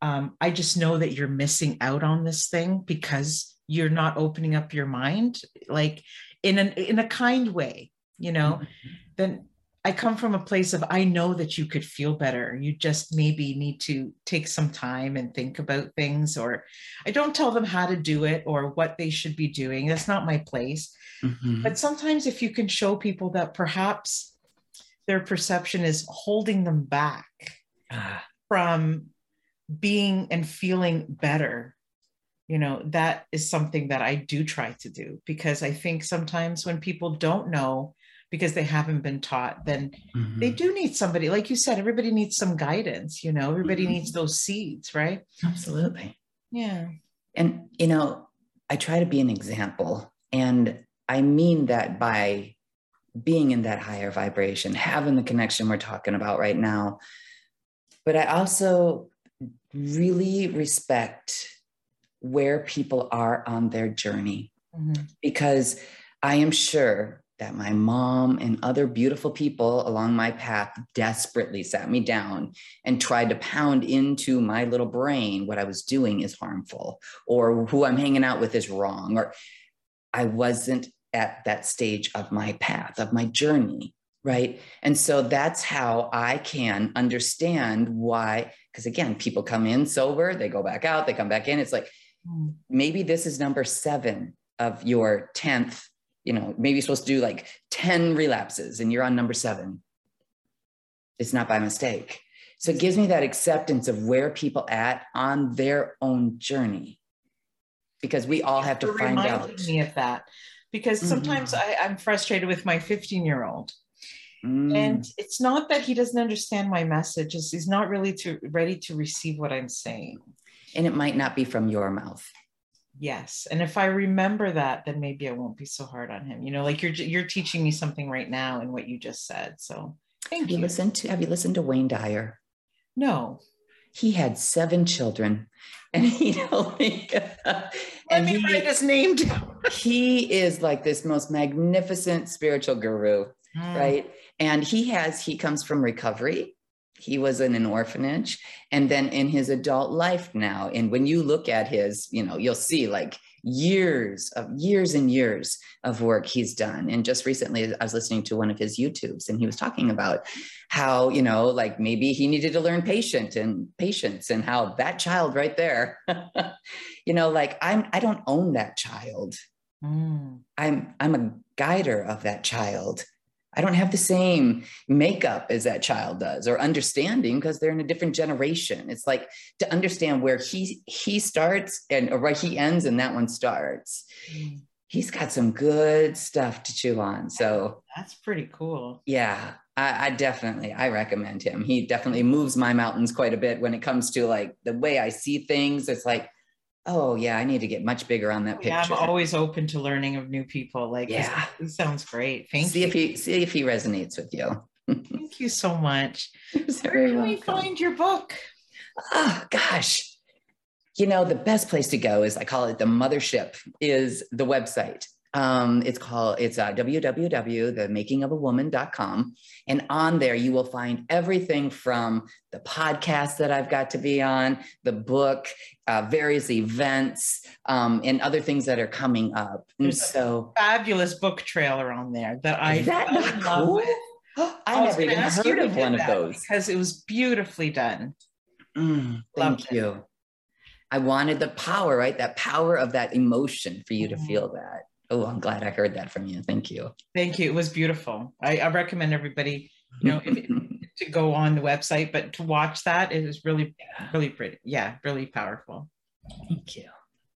um, I just know that you're missing out on this thing because you're not opening up your mind, like in an in a kind way, you know, mm-hmm. Then I come from a place of I know that you could feel better. You just maybe need to take some time and think about things, or I don't tell them how to do it or what they should be doing. That's not my place. Mm-hmm. But sometimes if you can show people that perhaps their perception is holding them back Ah, from being and feeling better you know that is something that i do try to do because i think sometimes when people don't know because they haven't been taught then mhm. they do need somebody like you said everybody needs some guidance you know everybody Mhm. needs those seeds right Absolutely. yeah And, you know, I try to be an example. And I mean that by being in that higher vibration, having the connection we're talking about right now. But I also really respect where people are on their journey Mhm. because I am sure that my mom and other beautiful people along my path desperately sat me down and tried to pound into my little brain what I was doing is harmful or who I'm hanging out with is wrong or I wasn't at that stage of my path of my journey right and so that's how I can understand why because again people come in sober they go back out they come back in it's like Mm. maybe this is number seven of your 10th you know maybe you're supposed to do like 10 relapses and you're on number seven. It's not by mistake. So it gives me that acceptance of where people at on their own journey because we all have to find out. me of that because sometimes Mhm. I, i'm frustrated with my 15 year old Mm, and it's not that he doesn't understand my message he's not really to ready to receive what i'm saying. And it might not be from your mouth yes and if i remember that then maybe i won't be so hard on him you know like you're you're teaching me something right now in what you just said so thank have you you. listened to have you listened to wayne dyer? No. He had seven children and he told me let and me he, write his name down. he is like this most magnificent spiritual guru Mm. right? And he has he comes from recovery he was in an orphanage and then in his adult life now and when you look at his you know you'll see like years of years and years of work he's done and just recently i was listening to one of his youtubes and he was talking about how you know like maybe he needed to learn patient and patience and how that child right there you know like i'm i don't own that child Mm. I'm I'm a guider of that child. I don't have the same makeup as that child does or understanding because they're in a different generation. It's like to understand where he he starts and or where he ends and that one starts. Mm. He's got some good stuff to chew on. So that's pretty cool yeah, I, I definitely I recommend him. He definitely moves my mountains quite a bit when it comes to like the way I see things. It's like, oh yeah, I need to get much bigger on that oh, yeah picture. i'm always open to learning of new people like Yeah. this sounds great thank see you if he see if he resonates with you. thank you so much where can we find your book Oh gosh. You know, the best place to go is I call it the mothership is the website. Um, it's called it's uh, www.themakingofawoman.com. And on there you will find everything from the podcast that I've got to be on, the book, uh, various events, um, and other things that are coming up. And There's so fabulous book trailer on there that I is that not cool? I was never even heard of one of those. because it was beautifully done. Mm, Loved thank it. you. I wanted the power, right? That power of that emotion for you to Mhm. feel that. Oh, I'm glad I heard that from you. Thank you. Thank you. It was beautiful. I, I recommend everybody, you know, if, to go on the website, but to watch that, it is really, really pretty. Yeah, really powerful. Thank you.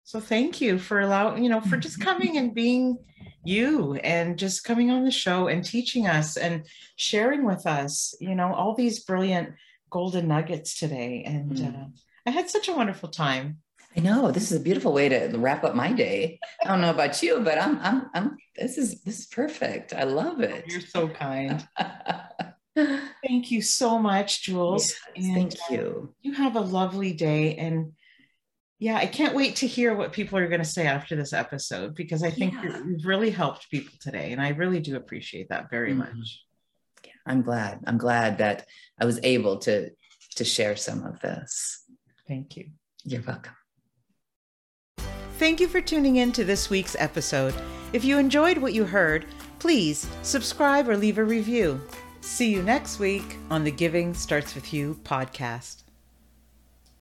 So thank you for allowing, you know, for just coming and being you and just coming on the show and teaching us and sharing with us, you know, all these brilliant golden nuggets today. And Mm. uh, I had such a wonderful time. I know this is a beautiful way to wrap up my day. I don't know about you, but I'm, I'm, I'm. This is this is perfect. I love it. You're so kind. Thank you so much, Jules. Yes, And, thank uh, you. you have a lovely day. And yeah, I can't wait to hear what people are going to say after this episode because I think Yeah. you- you've really helped people today. And I really do appreciate that very Mhm. much. I'm glad. I'm glad that I was able to to share some of this. Thank you. You're welcome. Thank you for tuning in to this week's episode. If you enjoyed what you heard, please subscribe or leave a review. See you next week on the Giving Starts With You podcast.